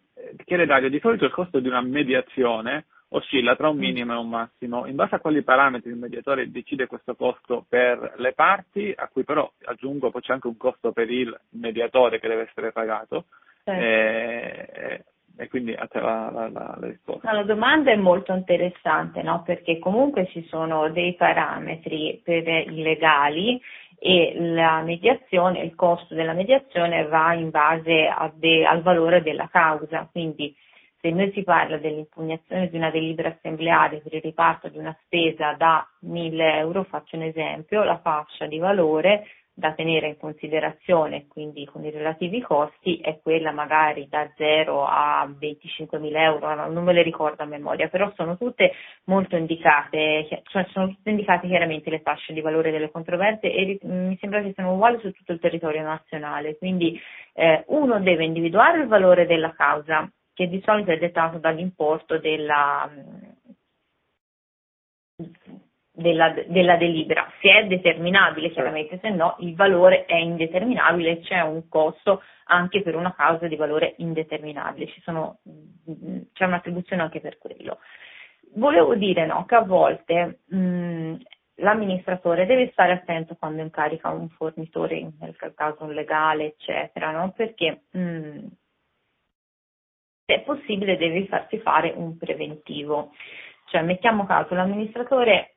Speaker 1: chiede Dario, di solito il costo di una mediazione oscilla tra un mm. minimo e un massimo. In base a quali parametri il mediatore decide questo costo per le parti, a cui però aggiungo poi c'è anche un costo per il mediatore che deve essere pagato. Certo. E, e, quindi a te la, la, la, la risposta.
Speaker 4: No, la domanda è molto interessante, no? perché comunque ci sono dei parametri per i legali e la mediazione, il costo della mediazione va in base de, al valore della causa, quindi se noi si parla dell'impugnazione di una delibera assembleare per il riparto di una spesa da 1000 euro, faccio un esempio, la fascia di valore da tenere in considerazione, quindi con i relativi costi, è quella magari da 0 a 25.000 euro, non me le ricordo a memoria, però sono tutte molto indicate, cioè sono tutte indicate chiaramente le fasce di valore delle controversie e mi sembra che siano uguali su tutto il territorio nazionale, quindi eh, uno deve individuare il valore della causa, che di solito è dettato dall'importo della, della, della, delibera. Se è determinabile, chiaramente, se no il valore è indeterminabile, c'è un costo anche per una causa di valore indeterminabile, sono, c'è un'attribuzione anche per quello. Volevo dire no, che a volte mh, l'amministratore deve stare attento quando incarica un fornitore, nel caso un legale, eccetera, no? Perché mh, mm, se è possibile deve farsi fare un preventivo. Cioè, mettiamo caso, l'amministratore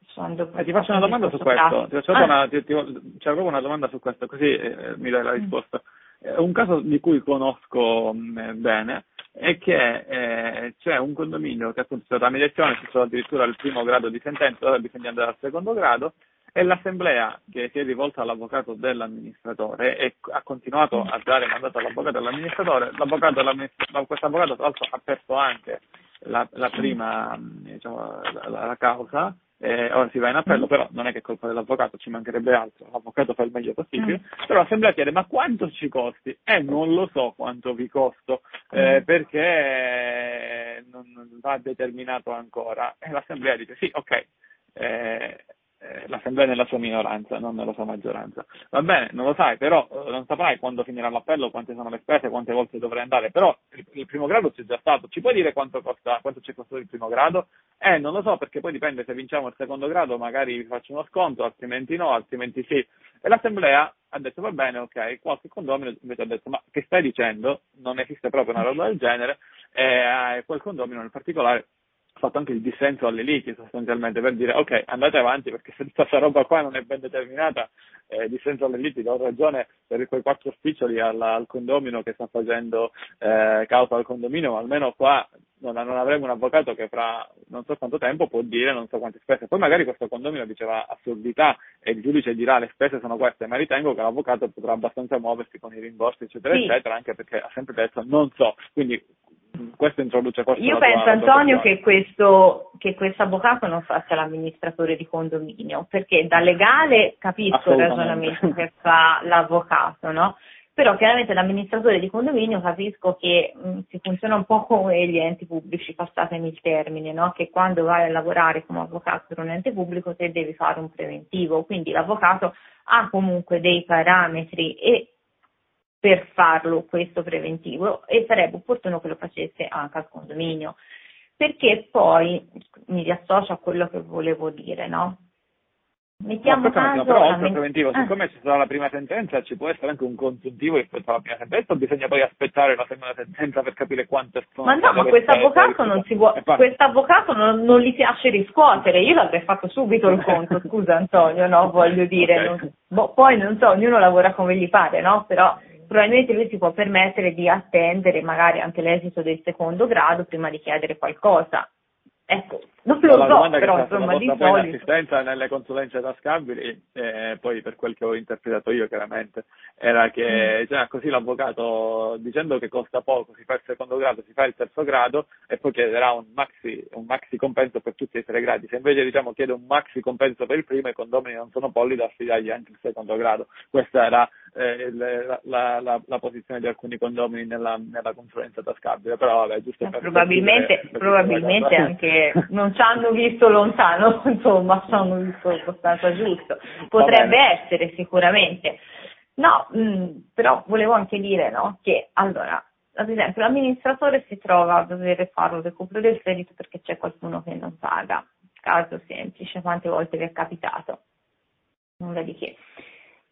Speaker 1: eh, ti faccio una domanda su questo, ti faccio ah. una, ti, ti, c'è proprio una domanda su questo, così eh, mi dai la mm. risposta. Mm. Un caso di cui conosco mh, mm, bene è che eh, c'è un condominio che appunto è stata la mediazione, c'è addirittura il primo grado di sentenza, ora bisogna andare al secondo grado, e l'assemblea che si è rivolta all'avvocato dell'amministratore e ha continuato a dare mandato all'avvocato dell'amministratore, l'avvocato dell'amministratore, questo avvocato tra l'altro ha perso anche la, la prima diciamo, la, la causa eh, ora si va in appello, mm. però non è che è colpa dell'avvocato, ci mancherebbe altro, l'avvocato fa il meglio possibile, mm. però l'assemblea chiede ma quanto ci costi? Eh, non lo so quanto vi costo, eh, mm. perché non, non va determinato ancora. E l'assemblea dice sì, ok, eh, eh, l'assemblea nella sua minoranza, non nella sua maggioranza. Va bene, non lo sai, però eh, non saprai quando finirà l'appello, quante sono le spese, quante volte dovrai andare, però il, primo grado c'è già stato. Ci puoi dire quanto costa, quanto ci è costato il primo grado? Eh, non lo so, perché poi dipende se vinciamo il secondo grado, magari vi faccio uno sconto, altrimenti no, altrimenti sì. E l'assemblea ha detto va bene, ok, qualche condomino invece ha detto ma che stai dicendo? Non esiste proprio una roba del genere, e eh, quel condomino in particolare fatto anche il dissenso alle liti sostanzialmente per dire ok andate avanti perché se questa roba qua non è ben determinata eh, dissenso alle liti do ragione per quei quattro spiccioli al, al condomino che sta facendo eh, causa al condominio ma almeno qua non, non, avremo un avvocato che fra non so quanto tempo può dire non so quante spese poi magari questo condomino diceva assurdità e il giudice dirà le spese sono queste ma ritengo che l'avvocato potrà abbastanza muoversi con i rimborsi eccetera sì. eccetera anche perché ha sempre detto non so quindi questo introduce forse
Speaker 4: Io penso Antonio che questo che questo avvocato non faccia l'amministratore di condominio, perché da legale capisco il ragionamento che fa l'avvocato, no? Però chiaramente l'amministratore di condominio capisco che mh, si funziona un po' come gli enti pubblici, passatemi il termine, no? Che quando vai a lavorare come avvocato per un ente pubblico te devi fare un preventivo, quindi l'avvocato ha comunque dei parametri e per farlo questo preventivo e sarebbe opportuno che lo facesse anche al condominio. Perché poi mi riassocio a quello che volevo dire, no?
Speaker 1: Mettiamo no, caso però oltre al preventivo, ah. siccome ci sarà la prima sentenza, ci può essere anche un consuntivo rispetto alla prima sentenza o bisogna poi aspettare la seconda sentenza per capire quanto sono
Speaker 4: Ma no, ma questo avvocato non si può, questo avvocato non, non, gli piace riscuotere, io l'avrei fatto subito il conto, scusa Antonio, no, voglio dire, okay. non, boh, poi non so, ognuno lavora come gli pare, no, però probabilmente lui si può permettere di attendere magari anche l'esito del secondo grado prima di chiedere qualcosa. Ecco, non lo so, però insomma di solito...
Speaker 1: l'assistenza nelle consulenze tascabili, eh, poi per quel che ho interpretato io chiaramente, era che mm. cioè, così l'avvocato dicendo che costa poco si fa il secondo grado, si fa il terzo grado e poi chiederà un maxi, un maxi compenso per tutti i tre gradi. Se invece diciamo chiede un maxi compenso per il primo, i condomini non sono polli da affidargli anche il secondo grado. Questa era eh, la, la, la, posizione di alcuni condomini nella, nella consulenza tascabile, però vabbè, giusto per
Speaker 4: Probabilmente, per probabilmente anche non ci hanno visto lontano, insomma, ci hanno visto abbastanza giusto. Potrebbe essere sicuramente. No, mh, mm, però volevo anche dire no, che allora, ad esempio, l'amministratore si trova a dover fare un recupero del credito perché c'è qualcuno che non paga. Caso semplice, quante volte vi è capitato? Nulla di che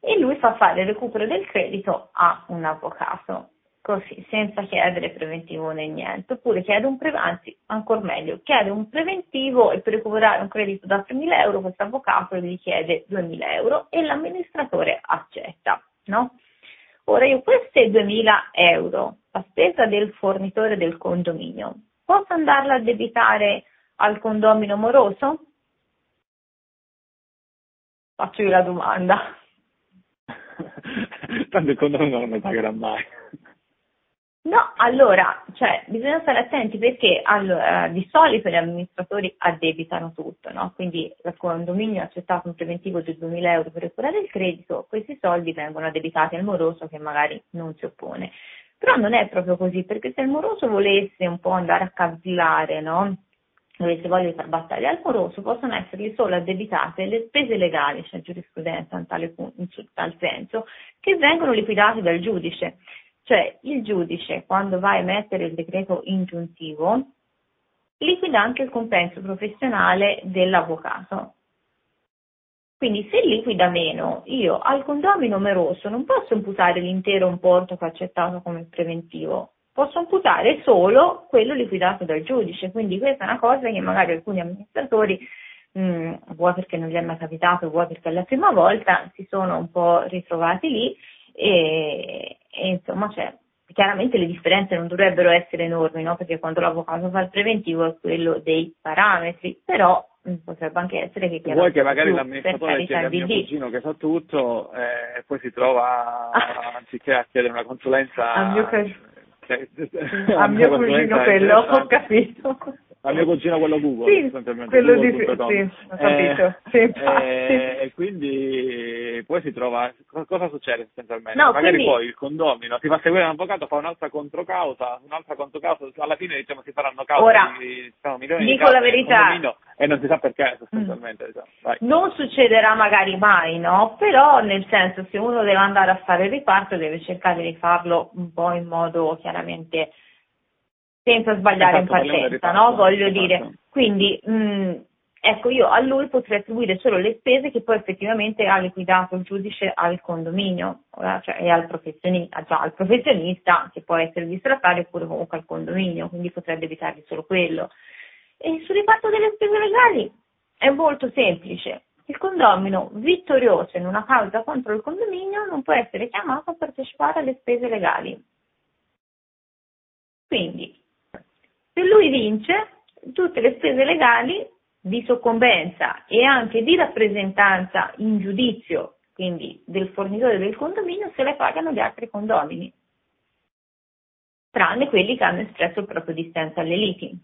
Speaker 4: e lui fa fare il recupero del credito a un avvocato, così, senza chiedere preventivo né niente, oppure chiede un pre- anzi, ancora meglio, chiede un preventivo e per recuperare un credito da 3.000 euro questo avvocato gli chiede 2.000 euro e l'amministratore accetta, no? Ora io queste 2.000 euro, la spesa del fornitore del condominio, posso andarla a debitare al condomino moroso? Faccio io la domanda.
Speaker 1: tanto il condominio non mi pagherà mai.
Speaker 4: No, allora, cioè, bisogna stare attenti perché allora, di solito gli amministratori addebitano tutto, no? Quindi il condominio ha accettato un preventivo di 2.000 euro per recuperare il credito, questi soldi vengono addebitati al moroso che magari non si oppone. Però non è proprio così, perché se il moroso volesse un po' andare a cavillare, no? Dovesse voglia di far battaglia al moroso, possono essergli solo addebitate le spese legali, c'è giurisprudenza in, tale, in tal senso, che vengono liquidate dal giudice. Cioè il giudice, quando va a emettere il decreto ingiuntivo, liquida anche il compenso professionale dell'avvocato. Quindi se liquida meno, io al condomino omeroso non posso imputare l'intero importo che ho accettato come preventivo, posso imputare solo quello liquidato dal giudice. Quindi questa è una cosa che magari alcuni amministratori, mh, mm, vuoi perché non gli è mai capitato, vuoi perché è la prima volta, si sono un po' ritrovati lì e, e insomma cioè, chiaramente le differenze non dovrebbero essere enormi, no? perché quando l'avvocato fa il preventivo è quello dei parametri, però Mm, potrebbe anche essere che
Speaker 1: vuoi che magari l'amministratore chieda a mio cugino che sa tutto e poi si trova anziché a chiedere una consulenza
Speaker 4: a mio, cioè, a mio cugino quello ho capito
Speaker 1: a mio cugino quello Google
Speaker 4: sì, quello Google. di sì, ho capito
Speaker 1: eh, sì, eh, e quindi poi si trova cosa succede essenzialmente
Speaker 4: no,
Speaker 1: magari
Speaker 4: quindi...
Speaker 1: poi il condomino ti fa seguire un avvocato fa un'altra controcausa un'altra controcausa alla fine diciamo si faranno cause
Speaker 4: Ora,
Speaker 1: di, diciamo, milioni
Speaker 4: dico
Speaker 1: di
Speaker 4: la verità
Speaker 1: e non si sa perché sostanzialmente mm. diciamo.
Speaker 4: non succederà magari mai no però nel senso se uno deve andare a fare il riparto deve cercare di farlo un po' in modo chiaramente senza sbagliare esatto, in partenza, no? Voglio esatto. dire, quindi mh, mm, ecco io a lui potrei attribuire solo le spese che poi effettivamente ha liquidato il giudice al condominio, cioè e al professionista, già al professionista che può essere il oppure comunque al condominio, quindi potrebbe evitare solo quello. E sul riparto delle spese legali è molto semplice. Il condomino vittorioso in una causa contro il condominio non può essere chiamato a partecipare alle spese legali. Quindi se lui vince, tutte le spese legali di soccombenza e anche di rappresentanza in giudizio, quindi del fornitore del condominio, se le pagano gli altri condomini, tranne quelli che hanno espresso il proprio dissenso alle liti.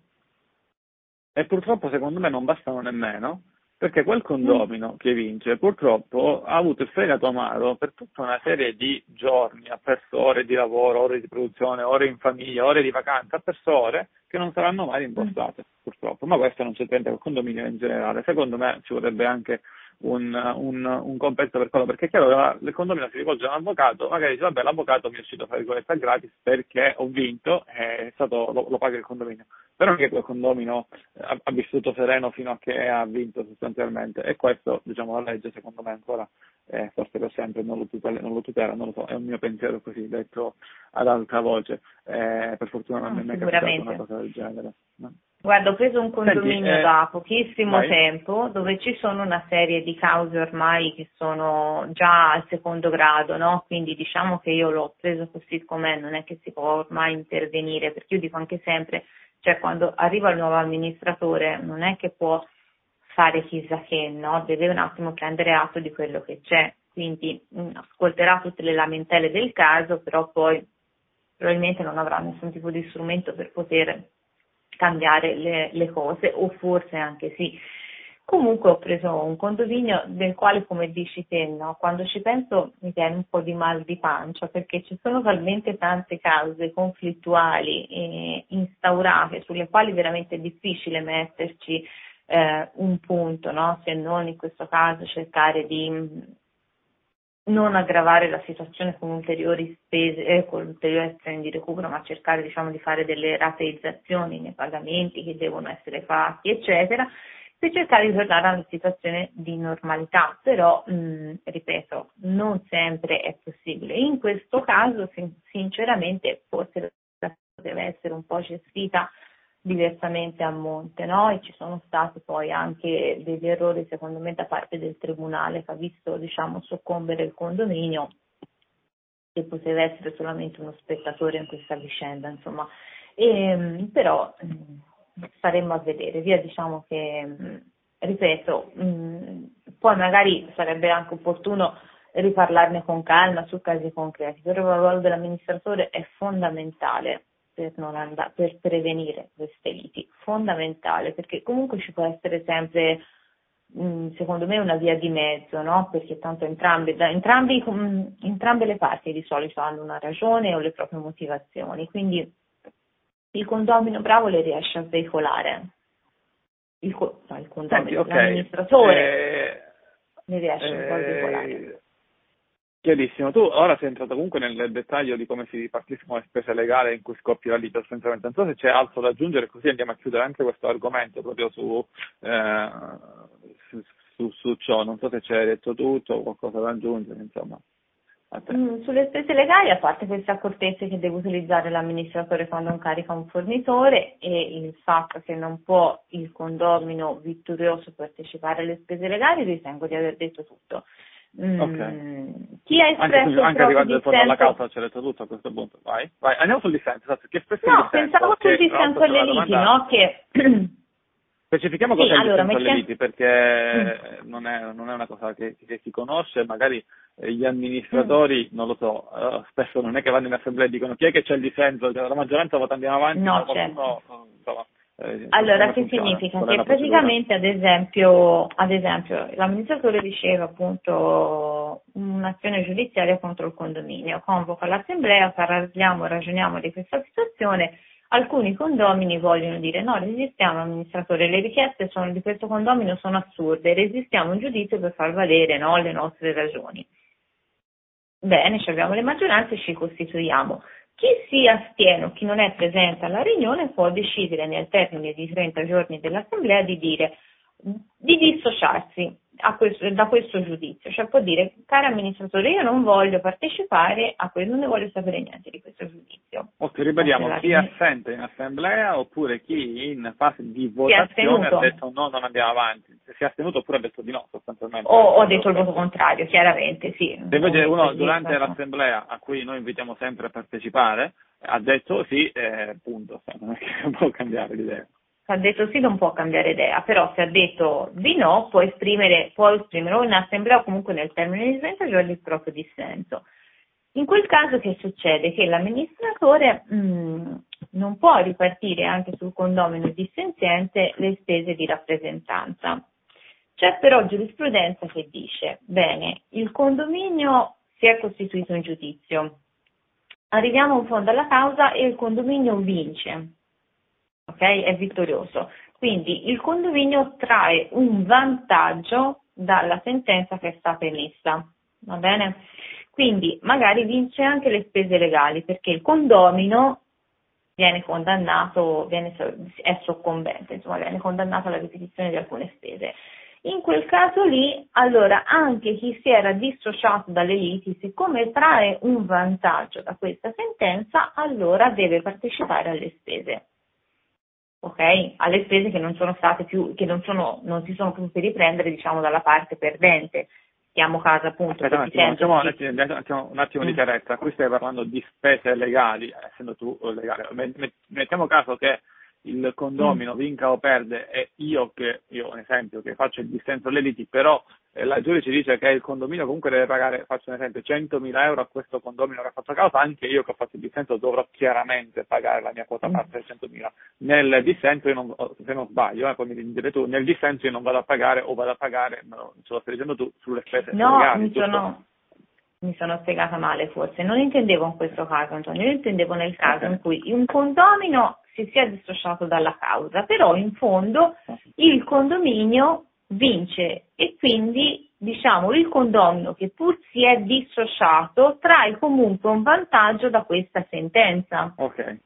Speaker 1: E purtroppo secondo me non bastano nemmeno, perché quel condomino mm. che vince purtroppo ha avuto il fegato amaro per tutta una serie di giorni, ha perso ore di lavoro, ore di produzione, ore in famiglia, ore di vacanza, ha perso ore che non saranno mai rimborsate, mm. purtroppo. Ma questo non c'è niente col condominio in generale. Secondo me ci vorrebbe anche un, un, un compenso per quello, perché è chiaro che il condominio si rivolge a un avvocato, magari dice vabbè l'avvocato mi è uscito fra virgolette gratis perché ho vinto e stato, lo, lo, paga il condominio, però anche quel condominio ha, ha, vissuto sereno fino a che ha vinto sostanzialmente e questo diciamo la legge secondo me ancora eh, forse per sempre non lo, tutela, non lo tutela, non lo so, è un mio pensiero così detto ad alta voce, eh, per fortuna non, mi è mai capitato una cosa del genere. No?
Speaker 4: Guarda, ho preso un condominio Senti, eh, da pochissimo vai. tempo dove ci sono una serie di cause ormai che sono già al secondo grado, no? Quindi diciamo che io l'ho preso così com'è, non è che si può ormai intervenire, perché io dico anche sempre, cioè quando arriva il nuovo amministratore non è che può fare chissà che, no? Deve un attimo prendere atto di quello che c'è, quindi mh, mm, ascolterà tutte le lamentele del caso, però poi probabilmente non avrà nessun tipo di strumento per poter cambiare le, le cose o forse anche sì. Comunque ho preso un condominio del quale, come dici te, no? quando ci penso mi viene un po' di mal di pancia perché ci sono talmente tante cause conflittuali e instaurate sulle quali veramente è difficile metterci eh, un punto, no? se non in questo caso cercare di non aggravare la situazione con ulteriori spese, eh, con ulteriori azioni di recupero, ma cercare diciamo, di fare delle rateizzazioni nei pagamenti che devono essere fatti, eccetera, per cercare di tornare a una situazione di normalità. Però, mh, ripeto, non sempre è possibile. In questo caso, sin- sinceramente, forse deve essere un po' gestita diversamente a monte, no? E ci sono stati poi anche degli errori, secondo me, da parte del tribunale che ha visto, diciamo, soccombere il condominio che poteva essere solamente uno spettatore in questa vicenda, insomma. E, ehm, però mh, staremmo a vedere, via diciamo che, mh, ripeto, mh, poi magari sarebbe anche opportuno riparlarne con calma su casi concreti, però il ruolo dell'amministratore è fondamentale per, and- per prevenire queste liti, fondamentale, perché comunque ci può essere sempre secondo me una via di mezzo, no? perché tanto entrambe, da, entrambi, entrambe le parti di solito hanno una ragione o le proprie motivazioni, quindi il condomino bravo le riesce a veicolare, il, no, il condomino, Senti, okay. l'amministratore eh, le riesce eh, a veicolare.
Speaker 1: Chiarissimo, tu ora sei entrato comunque nel dettaglio di come si ripartiscono le spese legali in cui scoppia la lite sostanzialmente. Non so se c'è altro da aggiungere, così andiamo a chiudere anche questo argomento proprio su, eh, su, su, su ciò, non so se hai detto tutto o qualcosa da aggiungere, insomma.
Speaker 4: Mm, sulle spese legali, a parte queste accortezze che deve utilizzare l'amministratore quando incarica un fornitore e il fatto che non può il condomino vittorioso partecipare alle spese legali, ritengo di aver detto tutto.
Speaker 1: Mm, okay.
Speaker 4: Chi ha espresso
Speaker 1: anche, anche il
Speaker 4: dissenso...
Speaker 1: alla causa detto tutto a questo punto. Vai, vai. andiamo sul dissenso. Esatto. Che spesso
Speaker 4: no, pensavo sul dissenso alle liti, no? Che
Speaker 1: Specifichiamo
Speaker 4: sì,
Speaker 1: cosa il
Speaker 4: allora,
Speaker 1: dissenso alle liti, perché mm. non, è, non, è, una cosa che, che, si conosce, magari gli amministratori, mm. non lo so, uh, spesso non è che vanno in assemblea e dicono chi è che c'è il dissenso, cioè, la maggioranza vota andiamo avanti,
Speaker 4: no,
Speaker 1: qualcuno,
Speaker 4: certo.
Speaker 1: insomma,
Speaker 4: eh, allora, che significa? Che praticamente, ad esempio, ad esempio, l'amministratore riceve appunto un'azione giudiziaria contro il condominio, convoca l'assemblea, parliamo, ragioniamo di questa situazione, alcuni condomini vogliono dire no, resistiamo amministratore, le richieste sono, di questo condomino sono assurde, resistiamo un giudizio per far valere no, le nostre ragioni. Bene, abbiamo le maggioranze e ci costituiamo. Chi si astiene o chi non è presente alla riunione può decidere nel termine di 30 giorni dell'assemblea di dire di dissociarsi questo, da questo giudizio, cioè può dire, caro amministratore, io non voglio partecipare a questo, non ne voglio sapere niente di questo giudizio.
Speaker 1: Ok, ribadiamo, chi è assente in assemblea oppure chi in fase di votazione ha detto no, non andiamo avanti, si è astenuto oppure ha detto di no sostanzialmente.
Speaker 4: O ho detto il voto contrario, chiaramente, sì.
Speaker 1: Se invece uno durante l'assemblea a cui noi invitiamo sempre a partecipare ha detto sì, eh, punto, non è che può cambiare l'idea
Speaker 4: se ha detto sì non può cambiare idea, però se ha detto di no può esprimere, può esprimere o in assemblea o comunque nel termine di 30 giorni il proprio dissenso. In quel caso che succede? Che l'amministratore mh, mm, non può ripartire anche sul condomino dissenziente le spese di rappresentanza. C'è però giurisprudenza che dice, bene, il condominio si è costituito in giudizio, arriviamo in fondo alla causa e il condominio vince ok? È vittorioso. Quindi il condominio trae un vantaggio dalla sentenza che è stata emessa, va bene? Quindi magari vince anche le spese legali perché il condomino viene condannato, viene, è soccombente, insomma viene condannato alla ripetizione di alcune spese. In quel caso lì, allora anche chi si era dissociato dalle liti, siccome trae un vantaggio da questa sentenza, allora deve partecipare alle spese ok? Alle spese che non sono state più, che non, sono, non si sono potute riprendere, diciamo, dalla parte perdente. Stiamo caso appunto.
Speaker 1: Aspetta un attimo, facciamo un attimo, un attimo, un attimo di mm. chiarezza. Qui stai parlando di spese legali, essendo tu legale. Mettiamo caso che il condomino mm. vinca o perde e io che, io un esempio, che faccio il dissenso alle liti, però eh, la giudice dice che il condominio comunque deve pagare, faccio un esempio, 100.000 euro a questo condominio che ha fatto causa, anche io che ho fatto il dissenso dovrò chiaramente pagare la mia quota mm. parte di 100.000. Nel dissenso io non, se non sbaglio, eh, poi mi dire tu, nel dissenso io non vado a pagare o vado a pagare, no, ce lo stai dicendo tu, sulle spese
Speaker 4: no,
Speaker 1: legali.
Speaker 4: Mi sono, mi sono spiegata male forse, non intendevo in questo caso Antonio, io intendevo nel caso in cui un condomino si sia dissociato dalla causa, però in fondo il condominio vince e quindi diciamo il condomino che pur si è dissociato trae comunque un vantaggio da questa sentenza.
Speaker 1: Okay.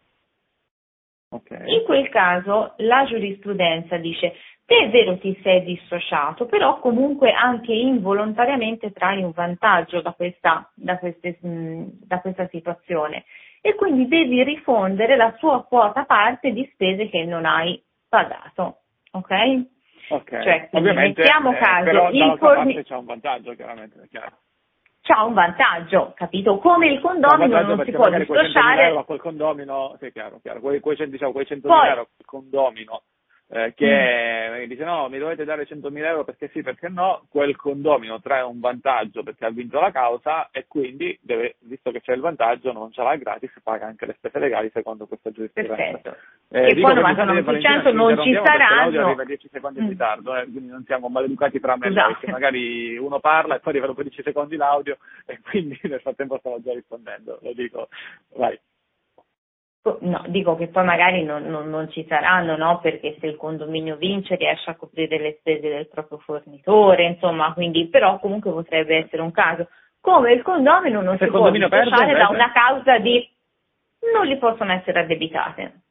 Speaker 1: Okay.
Speaker 4: In quel caso la giurisprudenza dice te è vero ti sei dissociato, però comunque anche involontariamente trai un vantaggio da questa, da queste, da questa situazione e quindi devi rifondere la sua quota parte di spese che non hai pagato. Ok?
Speaker 1: Ok.
Speaker 4: Cioè,
Speaker 1: Ovviamente,
Speaker 4: mettiamo
Speaker 1: eh,
Speaker 4: caso,
Speaker 1: però
Speaker 4: il forni...
Speaker 1: c'è un vantaggio, chiaramente, chiaro.
Speaker 4: C'ha un vantaggio, capito? Come il condomino non si può dissociare.
Speaker 1: Quel condomino, sì, chiaro, chiaro, quei, quei, diciamo, quei 100.000 Poi, euro, quel condomino eh, che mm. dice no, mi dovete dare 100.000 euro perché sì, perché no, quel condomino trae un vantaggio perché ha vinto la causa e quindi, deve, visto che c'è il vantaggio, non ce l'ha gratis, paga anche le spese legali secondo questa giurisprudenza.
Speaker 4: Perfetto. Eh, e poi 99% non ci saranno.
Speaker 1: arriva 10 secondi in mm. ritardo, eh, quindi non siamo maleducati tra me e esatto. perché magari uno parla e poi arrivano 15 secondi l'audio e quindi nel frattempo stavo già rispondendo, lo dico, vai.
Speaker 4: No, dico che poi magari non, non, non, ci saranno, no? Perché se il condominio vince riesce a coprire le spese del proprio fornitore, insomma, quindi però comunque potrebbe essere un caso. Come il condomino non se si può dissociare da una causa di non gli possono essere addebitate.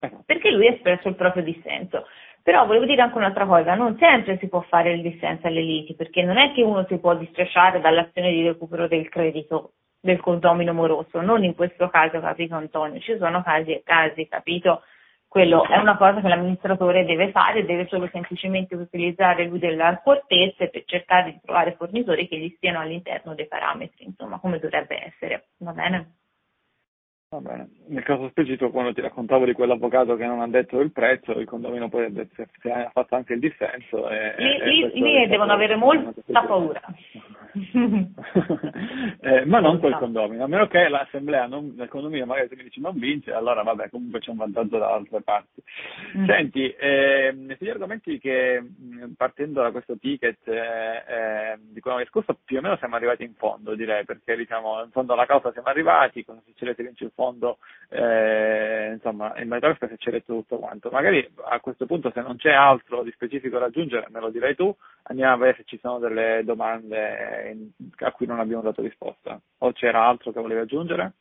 Speaker 4: Eh. Perché lui ha espresso il proprio dissenso. Però volevo dire anche un'altra cosa, non sempre si può fare il dissenso alle liti, perché non è che uno si può distracciare dall'azione di recupero del credito del condomino moroso, non in questo caso, capito Antonio, ci sono casi e casi, capito? Quello è una cosa che l'amministratore deve fare, deve solo semplicemente utilizzare lui delle accortezze per cercare di trovare fornitori che gli stiano all'interno dei parametri, insomma, come dovrebbe essere, va bene?
Speaker 1: Va bene. Nel caso specifico, quando ti raccontavo di quell'avvocato che non ha detto il prezzo, il condomino poi ha fatto anche il dissenso. E,
Speaker 4: lì, e lì, lì devono avere molta paura.
Speaker 1: eh, ma non quel condomino, a meno che l'assemblea non, del condominio magari se mi dici non vince, allora vabbè, comunque c'è un vantaggio da altre parti. Mm. Senti, eh, gli argomenti che partendo da questo ticket eh, eh, di cui abbiamo discusso, più o meno siamo arrivati in fondo, direi, perché diciamo in fondo alla causa siamo arrivati, cosa succede se vince il fondo, eh, insomma, a questo si c'è detto tutto quanto. Magari a questo punto se non c'è altro di specifico da aggiungere, me lo direi tu, andiamo a vedere se ci sono delle domande a cui non abbiamo dato risposta. O c'era altro che volevi aggiungere?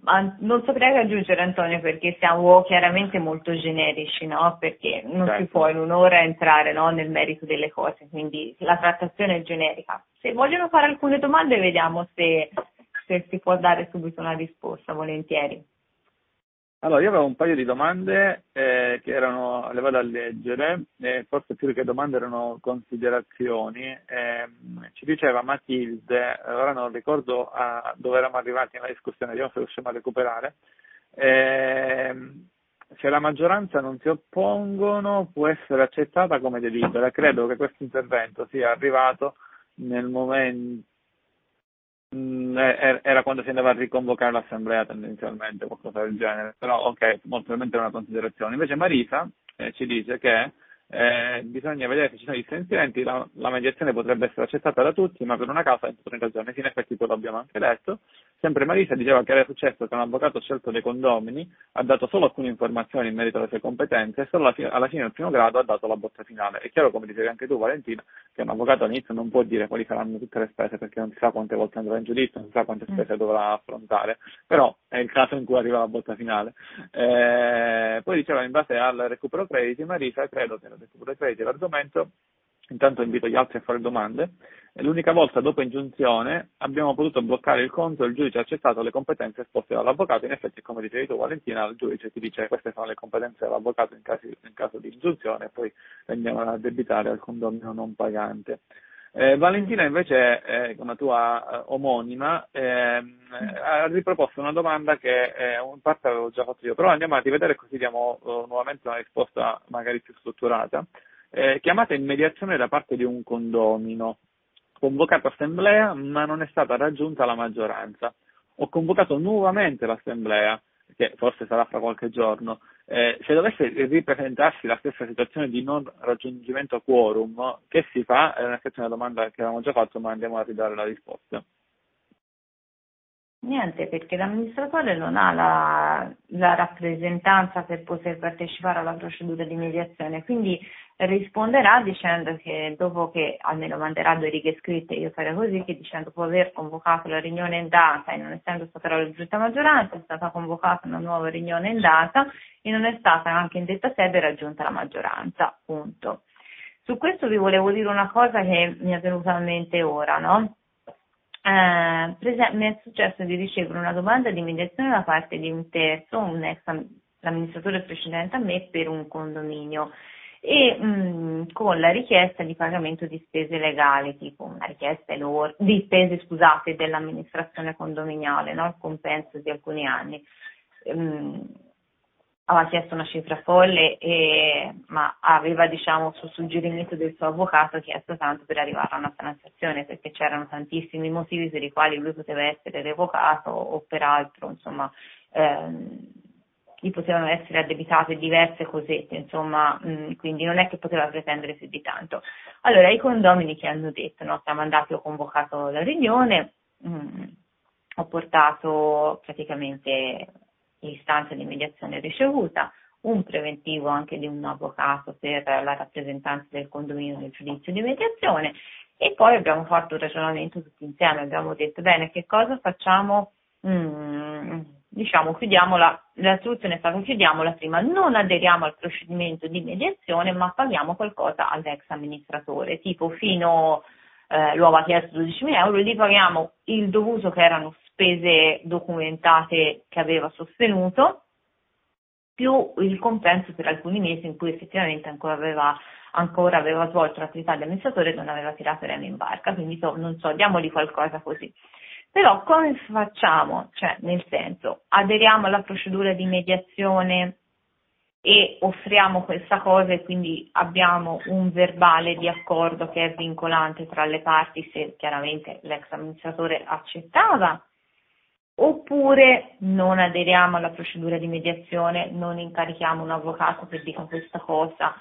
Speaker 4: Ma non saprei che aggiungere Antonio perché siamo chiaramente molto generici, no? Perché non certo. si può in un'ora entrare no? nel merito delle cose, quindi la trattazione è generica. Se vogliono fare alcune domande vediamo se se si può dare subito una risposta, volentieri.
Speaker 1: Allora, io avevo un paio di domande eh, che erano, le vado a leggere, eh, forse più che domande erano considerazioni. Eh, ci diceva Matilde, ora non ricordo a dove eravamo arrivati nella discussione, vediamo se riusciamo a recuperare. Ehm, se la maggioranza non si oppongono può essere accettata come delibera. Credo che questo intervento sia arrivato nel momento era quando si andava a riconvocare l'assemblea tendenzialmente, qualcosa del genere, però ok, molto probabilmente è una considerazione. Invece Marisa eh, ci dice che eh, bisogna vedere se ci sono dissenzienti, la, la, mediazione potrebbe essere accettata da tutti, ma per una causa entro 30 giorni, sì, in effetti poi l'abbiamo anche detto. Sempre Marisa diceva che era successo che un avvocato scelto dei condomini ha dato solo alcune informazioni in merito alle sue competenze e solo alla fine, alla fine del primo grado ha dato la botta finale. È chiaro, come dicevi anche tu Valentina, che un avvocato all'inizio non può dire quali saranno tutte le spese perché non si sa quante volte andrà in giudizio, non si sa quante mm. spese dovrà affrontare, però è il caso in cui arriva la botta finale. Eh, poi diceva in base al recupero crediti, Marisa credo che recupero dei crediti l'argomento, intanto invito gli altri a fare domande, l'unica volta dopo ingiunzione abbiamo potuto bloccare il conto e il giudice ha accettato le competenze esposte dall'avvocato, in effetti come dicevi tu Valentina, il giudice ti dice queste sono le competenze dell'avvocato in, caso, in caso di ingiunzione e poi vengono a debitare al condomino non pagante. Eh, Valentina invece, eh, una tua eh, omonima, ehm, ha riproposto una domanda che eh, in parte avevo già fatto io, però andiamo a rivedere così diamo uh, nuovamente una risposta magari più strutturata. Eh, chiamata in mediazione da parte di un condomino, convocato assemblea ma non è stata raggiunta la maggioranza. Ho convocato nuovamente l'assemblea, che forse sarà fra qualche giorno, eh, se dovesse ripresentarsi la stessa situazione di non raggiungimento quorum, che si fa? È una, una domanda che avevamo già fatto, ma andiamo a ridare la risposta.
Speaker 4: Niente, perché l'amministratore non ha la, la, rappresentanza per poter partecipare alla procedura di mediazione, quindi risponderà dicendo che dopo che almeno manderà due righe scritte, io farei così, che dicendo dopo aver convocato la riunione in data e non essendo stata raggiunta maggioranza, è stata convocata una nuova riunione in data e non è stata anche in detta sede raggiunta la maggioranza, punto. Su questo vi volevo dire una cosa che mi è venuta a mente ora, no? Eh, mi è successo di ricevere una domanda di mediazione da parte di un terzo, un ex amministratore precedente a me, per un condominio e mh, mm, con la richiesta di pagamento di spese legali, tipo una richiesta di spese scusate, dell'amministrazione condominiale, no? il compenso di alcuni anni. Um, aveva chiesto una cifra folle, e, ma aveva, diciamo, sul suggerimento del suo avvocato chiesto tanto per arrivare a una transazione, perché c'erano tantissimi motivi per i quali lui poteva essere revocato o peraltro, insomma, ehm, gli potevano essere addebitate diverse cosette, insomma, mh, quindi non è che poteva pretendere più di tanto. Allora, i condomini che hanno detto, no, siamo andati, ho convocato la riunione, mh, ho portato praticamente l'istanza di mediazione ricevuta, un preventivo anche di un avvocato per la rappresentanza del condominio nel giudizio di mediazione e poi abbiamo fatto un ragionamento tutti insieme, abbiamo detto bene che cosa facciamo mh, diciamo chiudiamola, la soluzione è stata chiudiamola prima, non aderiamo al procedimento di mediazione ma paghiamo qualcosa all'ex amministratore, tipo fino, eh, lo aveva chiesto 12.000 euro, gli paghiamo il dovuto che erano spese documentate che aveva sostenuto, più il compenso per alcuni mesi in cui effettivamente ancora aveva, ancora aveva svolto l'attività di amministratore e non aveva tirato remo in barca, quindi so, non so, diamogli qualcosa così. Però come facciamo? Cioè, nel senso, aderiamo alla procedura di mediazione e offriamo questa cosa e quindi abbiamo un verbale di accordo che è vincolante tra le parti se chiaramente l'ex amministratore accettava oppure non aderiamo alla procedura di mediazione, non incarichiamo un avvocato che dica questa cosa,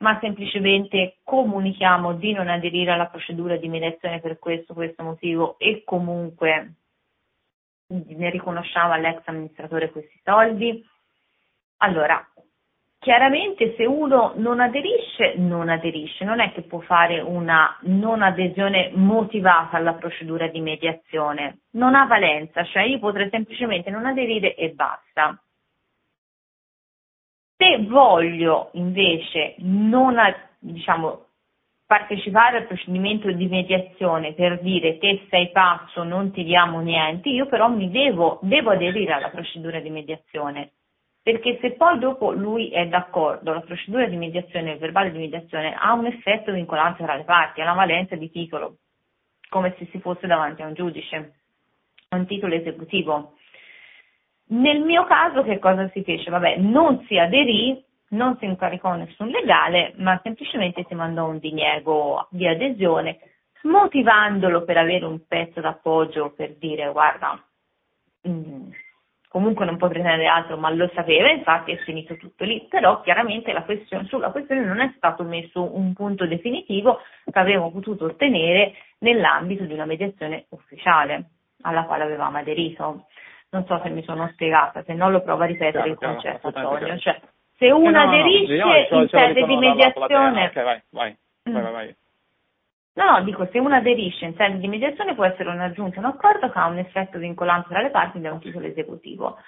Speaker 4: ma semplicemente comunichiamo di non aderire alla procedura di mediazione per questo, questo motivo e comunque ne riconosciamo all'ex amministratore questi soldi. Allora, Chiaramente se uno non aderisce, non aderisce, non è che può fare una non adesione motivata alla procedura di mediazione, non ha valenza, cioè io potrei semplicemente non aderire e basta. Se voglio invece non, diciamo, partecipare al procedimento di mediazione per dire te sei pazzo, non ti diamo niente, io però mi devo, devo aderire alla procedura di mediazione perché se poi dopo lui è d'accordo, la procedura di mediazione, il verbale di mediazione ha un effetto vincolante tra le parti, ha una valenza di titolo, come se si fosse davanti a un giudice, un titolo esecutivo. Nel mio caso che cosa si fece? Vabbè, non si aderì, non si incaricò nessun legale, ma semplicemente si mandò un diniego di adesione, motivandolo per avere un pezzo d'appoggio per dire guarda, mh, mm, comunque non può pretendere altro, ma lo sapeva, infatti è finito tutto lì, però chiaramente la questione, sulla questione non è stato messo un punto definitivo che avremmo potuto ottenere nell'ambito di una mediazione ufficiale alla quale avevamo aderito. Non so se mi sono spiegata, se no lo provo a ripetere il concetto, Antonio. Cioè, se uno no, aderisce no, no, in sede di mediazione...
Speaker 3: Ok, vai, vai, vai, vai. vai.
Speaker 4: No, no, dico, se uno aderisce in sede di mediazione può essere un'aggiunta, un accordo che ha un effetto vincolante tra le parti da un titolo esecutivo.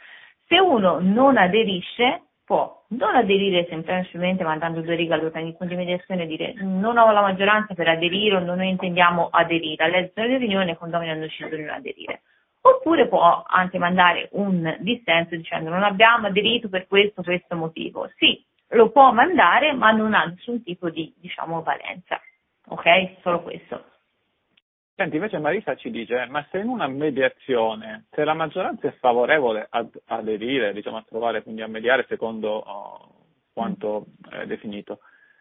Speaker 4: Se uno non aderisce, può non aderire semplicemente mandando due righe all'organismo di mediazione e dire non ho la maggioranza per aderire o non intendiamo aderire, all'elezione di riunione condomino hanno deciso di non aderire. Oppure può anche mandare un dissenso dicendo non abbiamo aderito per questo, questo motivo. Sì, lo può mandare, ma non ha nessun tipo di, diciamo, valenza. Ok? Solo questo.
Speaker 3: Senti, invece Marisa ci dice, ma se in una mediazione, se la maggioranza è favorevole ad aderire, diciamo a trovare, quindi a mediare secondo oh, quanto è definito,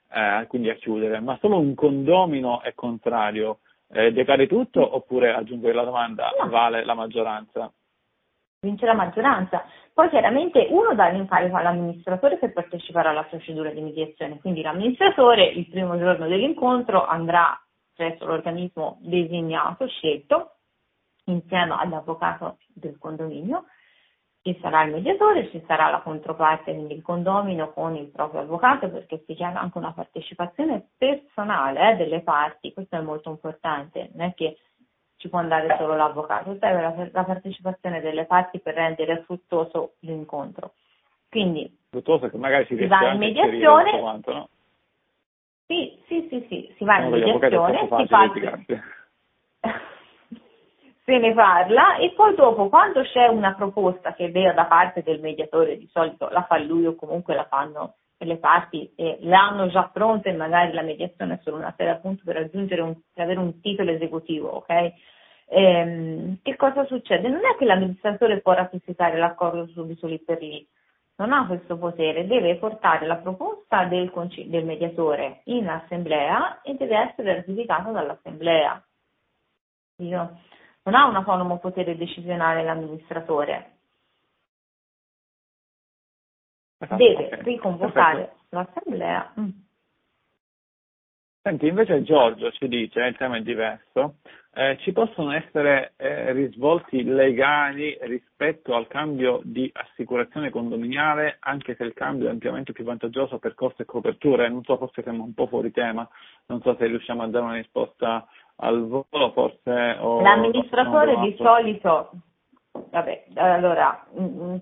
Speaker 3: eh, quindi a chiudere, ma solo un condomino è contrario, eh, decade tutto oppure, aggiungo la domanda, no. vale la maggioranza?
Speaker 4: vince la maggioranza. Poi chiaramente uno dà l'incarico all'amministratore per partecipare alla procedura di mediazione, quindi l'amministratore il primo giorno dell'incontro andrà presso l'organismo designato, scelto, insieme all'avvocato del condominio, ci sarà il mediatore, ci sarà la controparte, quindi il condomino con il proprio avvocato, perché si chiama anche una partecipazione personale eh, delle parti, questo è molto importante, non è che ci può andare solo l'avvocato, serve la, la partecipazione delle parti per rendere fruttuoso l'incontro. Quindi
Speaker 3: fruttuoso che magari si,
Speaker 4: si va in mediazione.
Speaker 3: Quanto, no?
Speaker 4: Sì, sì, sì, sì, si va in mediazione, si parte... se ne parla e poi dopo quando c'è una proposta che è vera da parte del mediatore, di solito la fa lui o comunque la fanno le parti e le hanno già pronte e magari la mediazione è solo una serie appunto per raggiungere un, per avere un titolo esecutivo, ok? Ehm, che cosa succede? Non è che l'amministratore può ratificare l'accordo subito lì per lì, non ha questo potere, deve portare la proposta del, del mediatore in assemblea e deve essere ratificata dall'assemblea. Io, non ha un autonomo potere decisionale l'amministratore, esatto, deve okay. riconvocare Perfetto. l'assemblea. Mm.
Speaker 3: Senti, invece Giorgio ci dice, il tema è diverso, eh, ci possono essere eh, risvolti legali rispetto al cambio di assicurazione condominiale, anche se il cambio è ampiamente più vantaggioso per costi e coperture? Non so, forse siamo un po' fuori tema, non so se riusciamo a dare una risposta al volo, forse...
Speaker 4: O L'amministratore di solito vabbè, allora, mm, mm,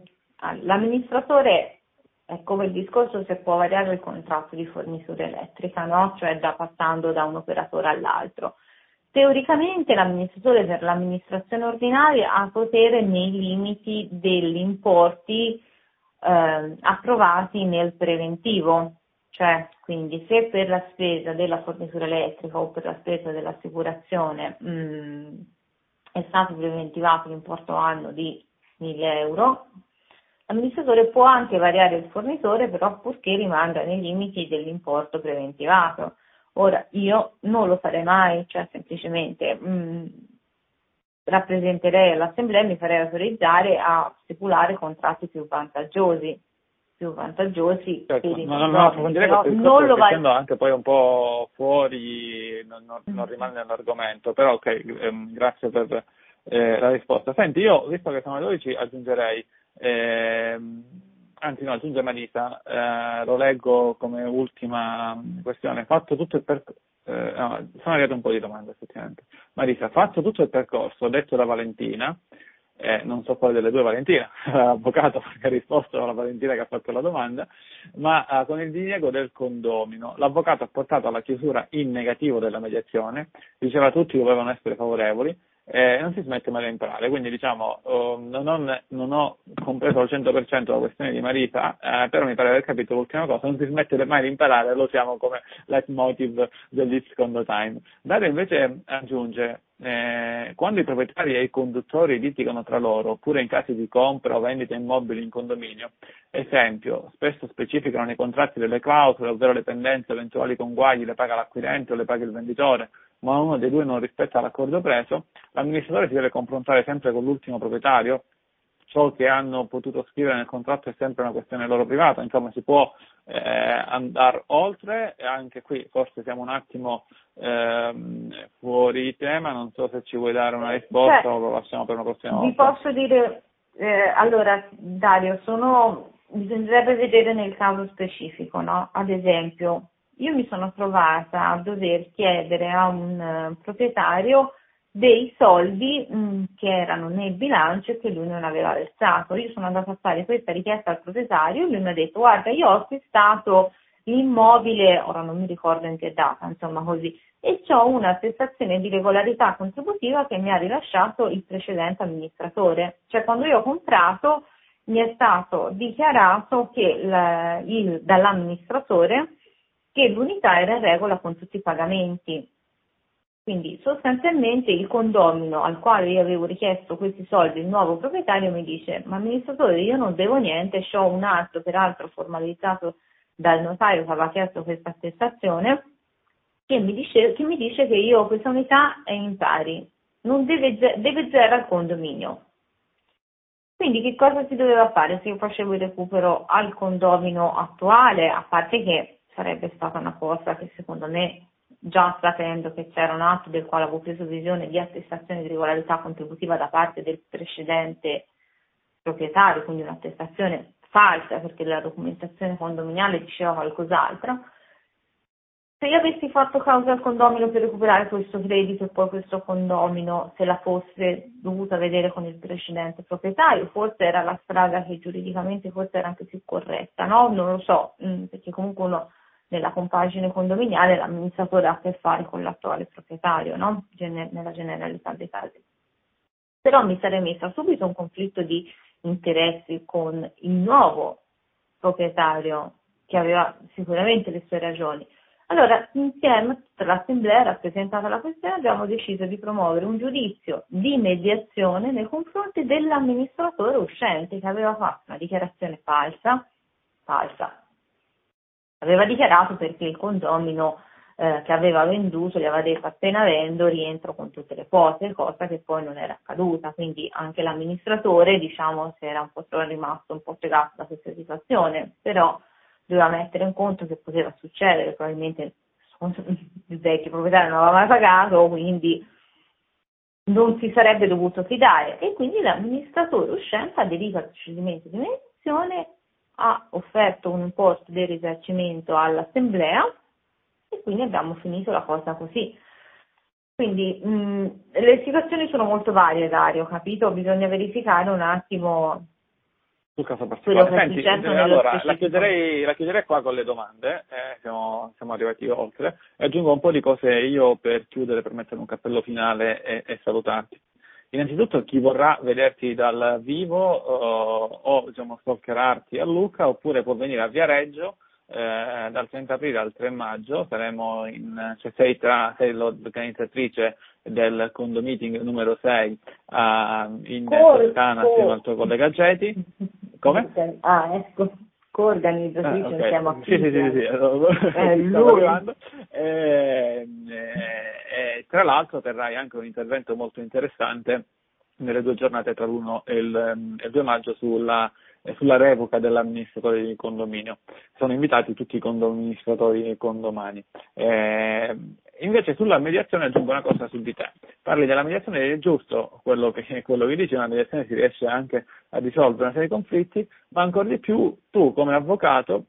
Speaker 4: l'amministratore è come il discorso se può variare il contratto di fornitura elettrica, no? Cioè da, passando da un operatore all'altro. Teoricamente l'amministratore per l'amministrazione ordinaria ha potere nei limiti degli importi eh, approvati nel preventivo, cioè quindi se per la spesa della fornitura elettrica o per la spesa dell'assicurazione mh, mm, è stato preventivato l'importo anno di 1000 euro, l'amministratore può anche variare il fornitore però purché rimanga nei limiti dell'importo preventivato. Ora, io non lo farei mai, cioè semplicemente mh, mm, rappresenterei all'assemblea e mi farei autorizzare a stipulare contratti più vantaggiosi più vantaggiosi
Speaker 1: certo, per i non approfondirei questo non lo vai... anche poi un po' fuori non, non, non mm. rimane nell'argomento però ok ehm, grazie per eh, la risposta senti io visto che sono le 12 aggiungerei ehm, anzi no, aggiunge Marisa, eh, lo leggo come ultima questione, fatto tutto il percorso, eh, no, sono arrivate un po' di domande effettivamente. Marisa, fatto tutto il percorso detto da Valentina, eh, non so quale delle due Valentina, l'avvocato che ha risposto alla Valentina che ha fatto la domanda, ma eh, con il diniego del condomino. L'avvocato ha portato alla chiusura in negativo della mediazione, diceva tutti dovevano essere favorevoli, eh, non si smette mai di imparare, quindi diciamo oh, non, ho, non, ho, compreso al 100% la questione di Marita, eh, però mi pare aver capito l'ultima cosa, non si smette mai di imparare, lo usiamo come leitmotiv del secondo time. Dario invece aggiunge, eh, quando i proprietari e i conduttori litigano tra loro, oppure in casi di compra o vendita immobili in condominio, esempio, spesso specificano nei contratti delle clausole, ovvero le pendenze, eventuali conguagli le paga l'acquirente o le paga il venditore, ma uno dei due non rispetta l'accordo preso, l'amministratore si deve confrontare sempre con l'ultimo proprietario, ciò che hanno potuto scrivere nel contratto è sempre una questione loro privata, insomma si può eh, andare oltre e anche qui forse siamo un attimo eh, fuori tema, non so se ci vuoi dare una risposta cioè, o lo lasciamo per una prossima volta.
Speaker 4: Vi posso dire, eh, allora Dario, sono, bisognerebbe vedere nel caso specifico, no? ad esempio io mi sono trovata a dover chiedere a un uh, proprietario dei soldi mh, mm, che erano nel bilancio e che lui non aveva versato. Io sono andata a fare questa richiesta al proprietario e lui mi ha detto guarda io ho acquistato l'immobile, ora non mi ricordo in che data, insomma così, e ho un'attestazione di regolarità contributiva che mi ha rilasciato il precedente amministratore. Cioè quando io ho comprato mi è stato dichiarato che il, il, dall'amministratore che l'unità era in regola con tutti i pagamenti. Quindi sostanzialmente il condomino al quale io avevo richiesto questi soldi, il nuovo proprietario mi dice ma amministratore io non devo niente, ho un atto peraltro formalizzato dal notario che aveva chiesto questa attestazione che mi dice che, mi dice che io questa unità è in pari, non deve, deve zero al condominio. Quindi che cosa si doveva fare se io facevo il recupero al condomino attuale, a parte che sarebbe stata una cosa che secondo me, già sapendo che c'era un atto del quale avevo preso visione di attestazione di regolarità contributiva da parte del precedente proprietario, quindi un'attestazione falsa perché la documentazione condominiale diceva qualcos'altro, se io avessi fatto causa al condomino per recuperare questo credito e poi questo condomino se la fosse dovuta vedere con il precedente proprietario, forse era la strada che giuridicamente forse era anche più corretta, no? Non lo so, mm, perché comunque uno nella compagine condominiale l'amministratore ha a che fare con l'attuale proprietario, no? Gener- nella generalità dei casi. Però mi sarei messa subito un conflitto di interessi con il nuovo proprietario che aveva sicuramente le sue ragioni. Allora, insieme, tutta l'assemblea rappresentata la questione, abbiamo deciso di promuovere un giudizio di mediazione nei confronti dell'amministratore uscente che aveva fatto una dichiarazione falsa, falsa, aveva dichiarato perché il condomino eh, che aveva venduto gli aveva detto appena vendo rientro con tutte le quote, cosa che poi non era accaduta, quindi anche l'amministratore diciamo si era un po' rimasto un po' fregato da questa situazione, però doveva mettere in conto che poteva succedere, probabilmente il vecchio proprietario non aveva mai pagato, quindi non si sarebbe dovuto fidare. E quindi l'amministratore uscente ha aderito al procedimento di mediazione ha offerto un importo di risarcimento all'assemblea e quindi abbiamo finito la cosa così. Quindi mh, le situazioni sono molto varie, Dario, capito? Bisogna verificare un attimo
Speaker 1: sul caso particolare. Senti, eh, allora, la chiuderei, la chiuderei, qua con le domande, eh, siamo, siamo, arrivati oltre, e aggiungo un po' di cose io per chiudere, per mettere un cappello finale e, e salutarti. Innanzitutto chi vorrà vederti dal vivo uh, o diciamo, stalkerarti a Lucca oppure può venire a Viareggio eh, dal 30 aprile al 3 maggio saremo in, cioè sei, tra, sei l'organizzatrice del condo meeting numero 6 uh, in Toscana assieme al tuo collega Geti. Come?
Speaker 4: Ah, ecco co-organizzatrice ah, okay. a
Speaker 1: Sì, sì, sì, sì. Eh, lui. Eh, eh, tra l'altro terrai anche un intervento molto interessante nelle due giornate tra l'1 e il, il 2 maggio sulla sulla revoca dell'amministratore di condominio. Sono invitati tutti i condoministratori condomani. Eh, invece sulla mediazione aggiungo una cosa su di te. Parli della mediazione ed è giusto quello che, quello che dici, una mediazione si riesce anche a risolvere una serie di conflitti, ma ancora di più tu come avvocato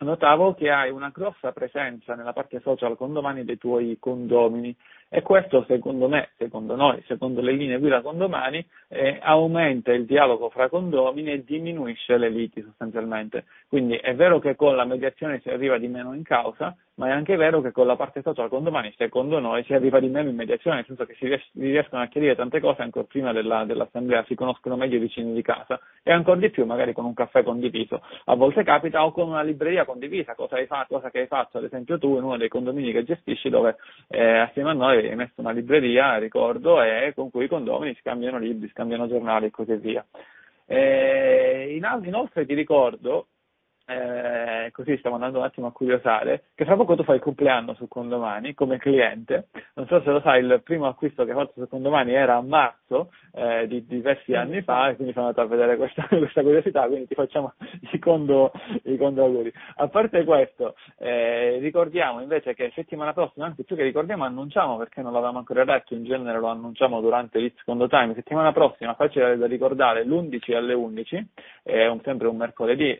Speaker 1: notavo che hai una grossa presenza nella parte social condomani dei tuoi condomini e questo secondo me, secondo noi, secondo le linee guida condomani, eh, aumenta il dialogo fra condomini e diminuisce le liti sostanzialmente. Quindi è vero che con la mediazione si arriva di meno in causa, ma è anche vero che con la parte social condomani, secondo noi, si arriva di meno in mediazione, nel senso che si riescono a chiarire tante cose ancora prima della, dell'assemblea, si conoscono meglio i vicini di casa e ancora di più magari con un caffè condiviso. A volte capita o con una libreria condivisa, cosa, hai fatto, cosa che hai fatto ad esempio tu in uno dei condomini che gestisci dove eh, assieme a noi avevi messo una libreria, ricordo, e con cui i condomini scambiano libri, scambiano giornali e così via. Eh, inoltre ti ricordo eh, così stiamo andando un attimo a curiosare, che fra poco tu fai il compleanno su Condomani come cliente, non so se lo sai, il primo acquisto che hai fatto su Condomani era a marzo eh, di diversi anni fa e quindi sono andato a vedere questa, questa curiosità, quindi ti facciamo i condo, i auguri. A parte questo, eh, ricordiamo invece che settimana prossima, anzi più che ricordiamo, annunciamo perché non l'avevamo ancora detto, in genere lo annunciamo durante l'It's Condo Time, settimana prossima, facile da ricordare, l'11 alle 11, è un, sempre un mercoledì,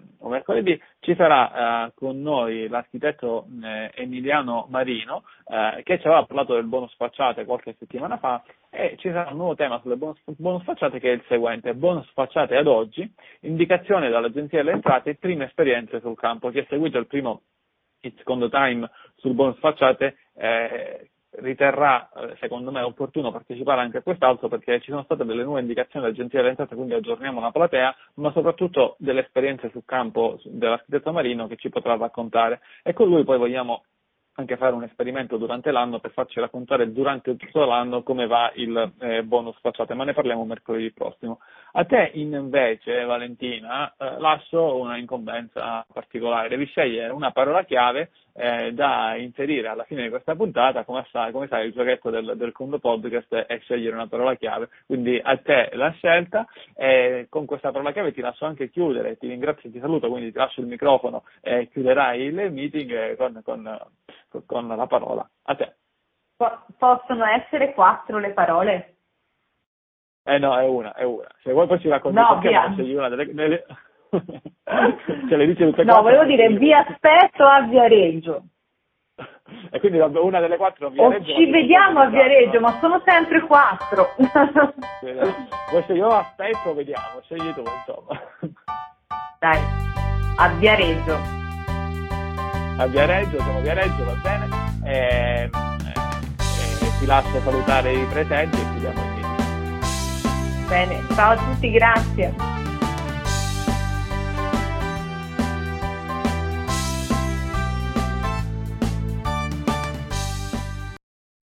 Speaker 1: eh, un mercoledì ci sarà eh, con noi l'architetto eh, Emiliano Marino eh, che ci aveva parlato del bonus facciate qualche settimana fa e ci sarà un nuovo tema sulle bonus, bonus facciate che è il seguente, bonus facciate ad oggi, indicazione dall'Agenzia delle Entrate, prime esperienze sul campo. Chi ha seguito il primo il secondo time sul bonus facciate eh, riterrà, eh, secondo me, opportuno partecipare anche a quest'altro perché ci sono state delle nuove indicazioni dell'Agenzia delle Entrate, quindi aggiorniamo la platea, ma soprattutto delle esperienze sul campo dell'architetto Marino che ci potrà raccontare. E con lui poi vogliamo anche fare un esperimento durante l'anno per farci raccontare durante tutto l'anno come va il eh, bonus facciate, ma ne parliamo mercoledì prossimo. A te invece, Valentina, eh, lascio una incombenza particolare, devi scegliere una parola chiave eh, da inserire alla fine di questa puntata, come sai, come sai il giochetto del, del Condo Podcast è scegliere una parola chiave, quindi a te la scelta e con questa parola chiave ti lascio anche chiudere, ti ringrazio e ti saluto, quindi ti lascio il microfono e chiuderai il meeting con, con, con la parola. A te.
Speaker 4: possono essere quattro le parole?
Speaker 1: Eh no, è una, è una. Se vuoi poi ci racconti no, perché, ma scegli una delle... delle...
Speaker 4: Ce le dice tutte No, volevo dire vi aspetto a Viareggio.
Speaker 1: E quindi una delle quattro a Viareggio.
Speaker 4: O ci vediamo a Viareggio, ma sono sempre quattro.
Speaker 1: Vuoi se io aspetto, vediamo, scegli tu, insomma.
Speaker 4: Dai, a Viareggio.
Speaker 1: A Viareggio, siamo a Viareggio, va bene. E, e, e ti lascio salutare i presenti e chiudiamo il video.
Speaker 4: Bene, ciao a tutti, grazie.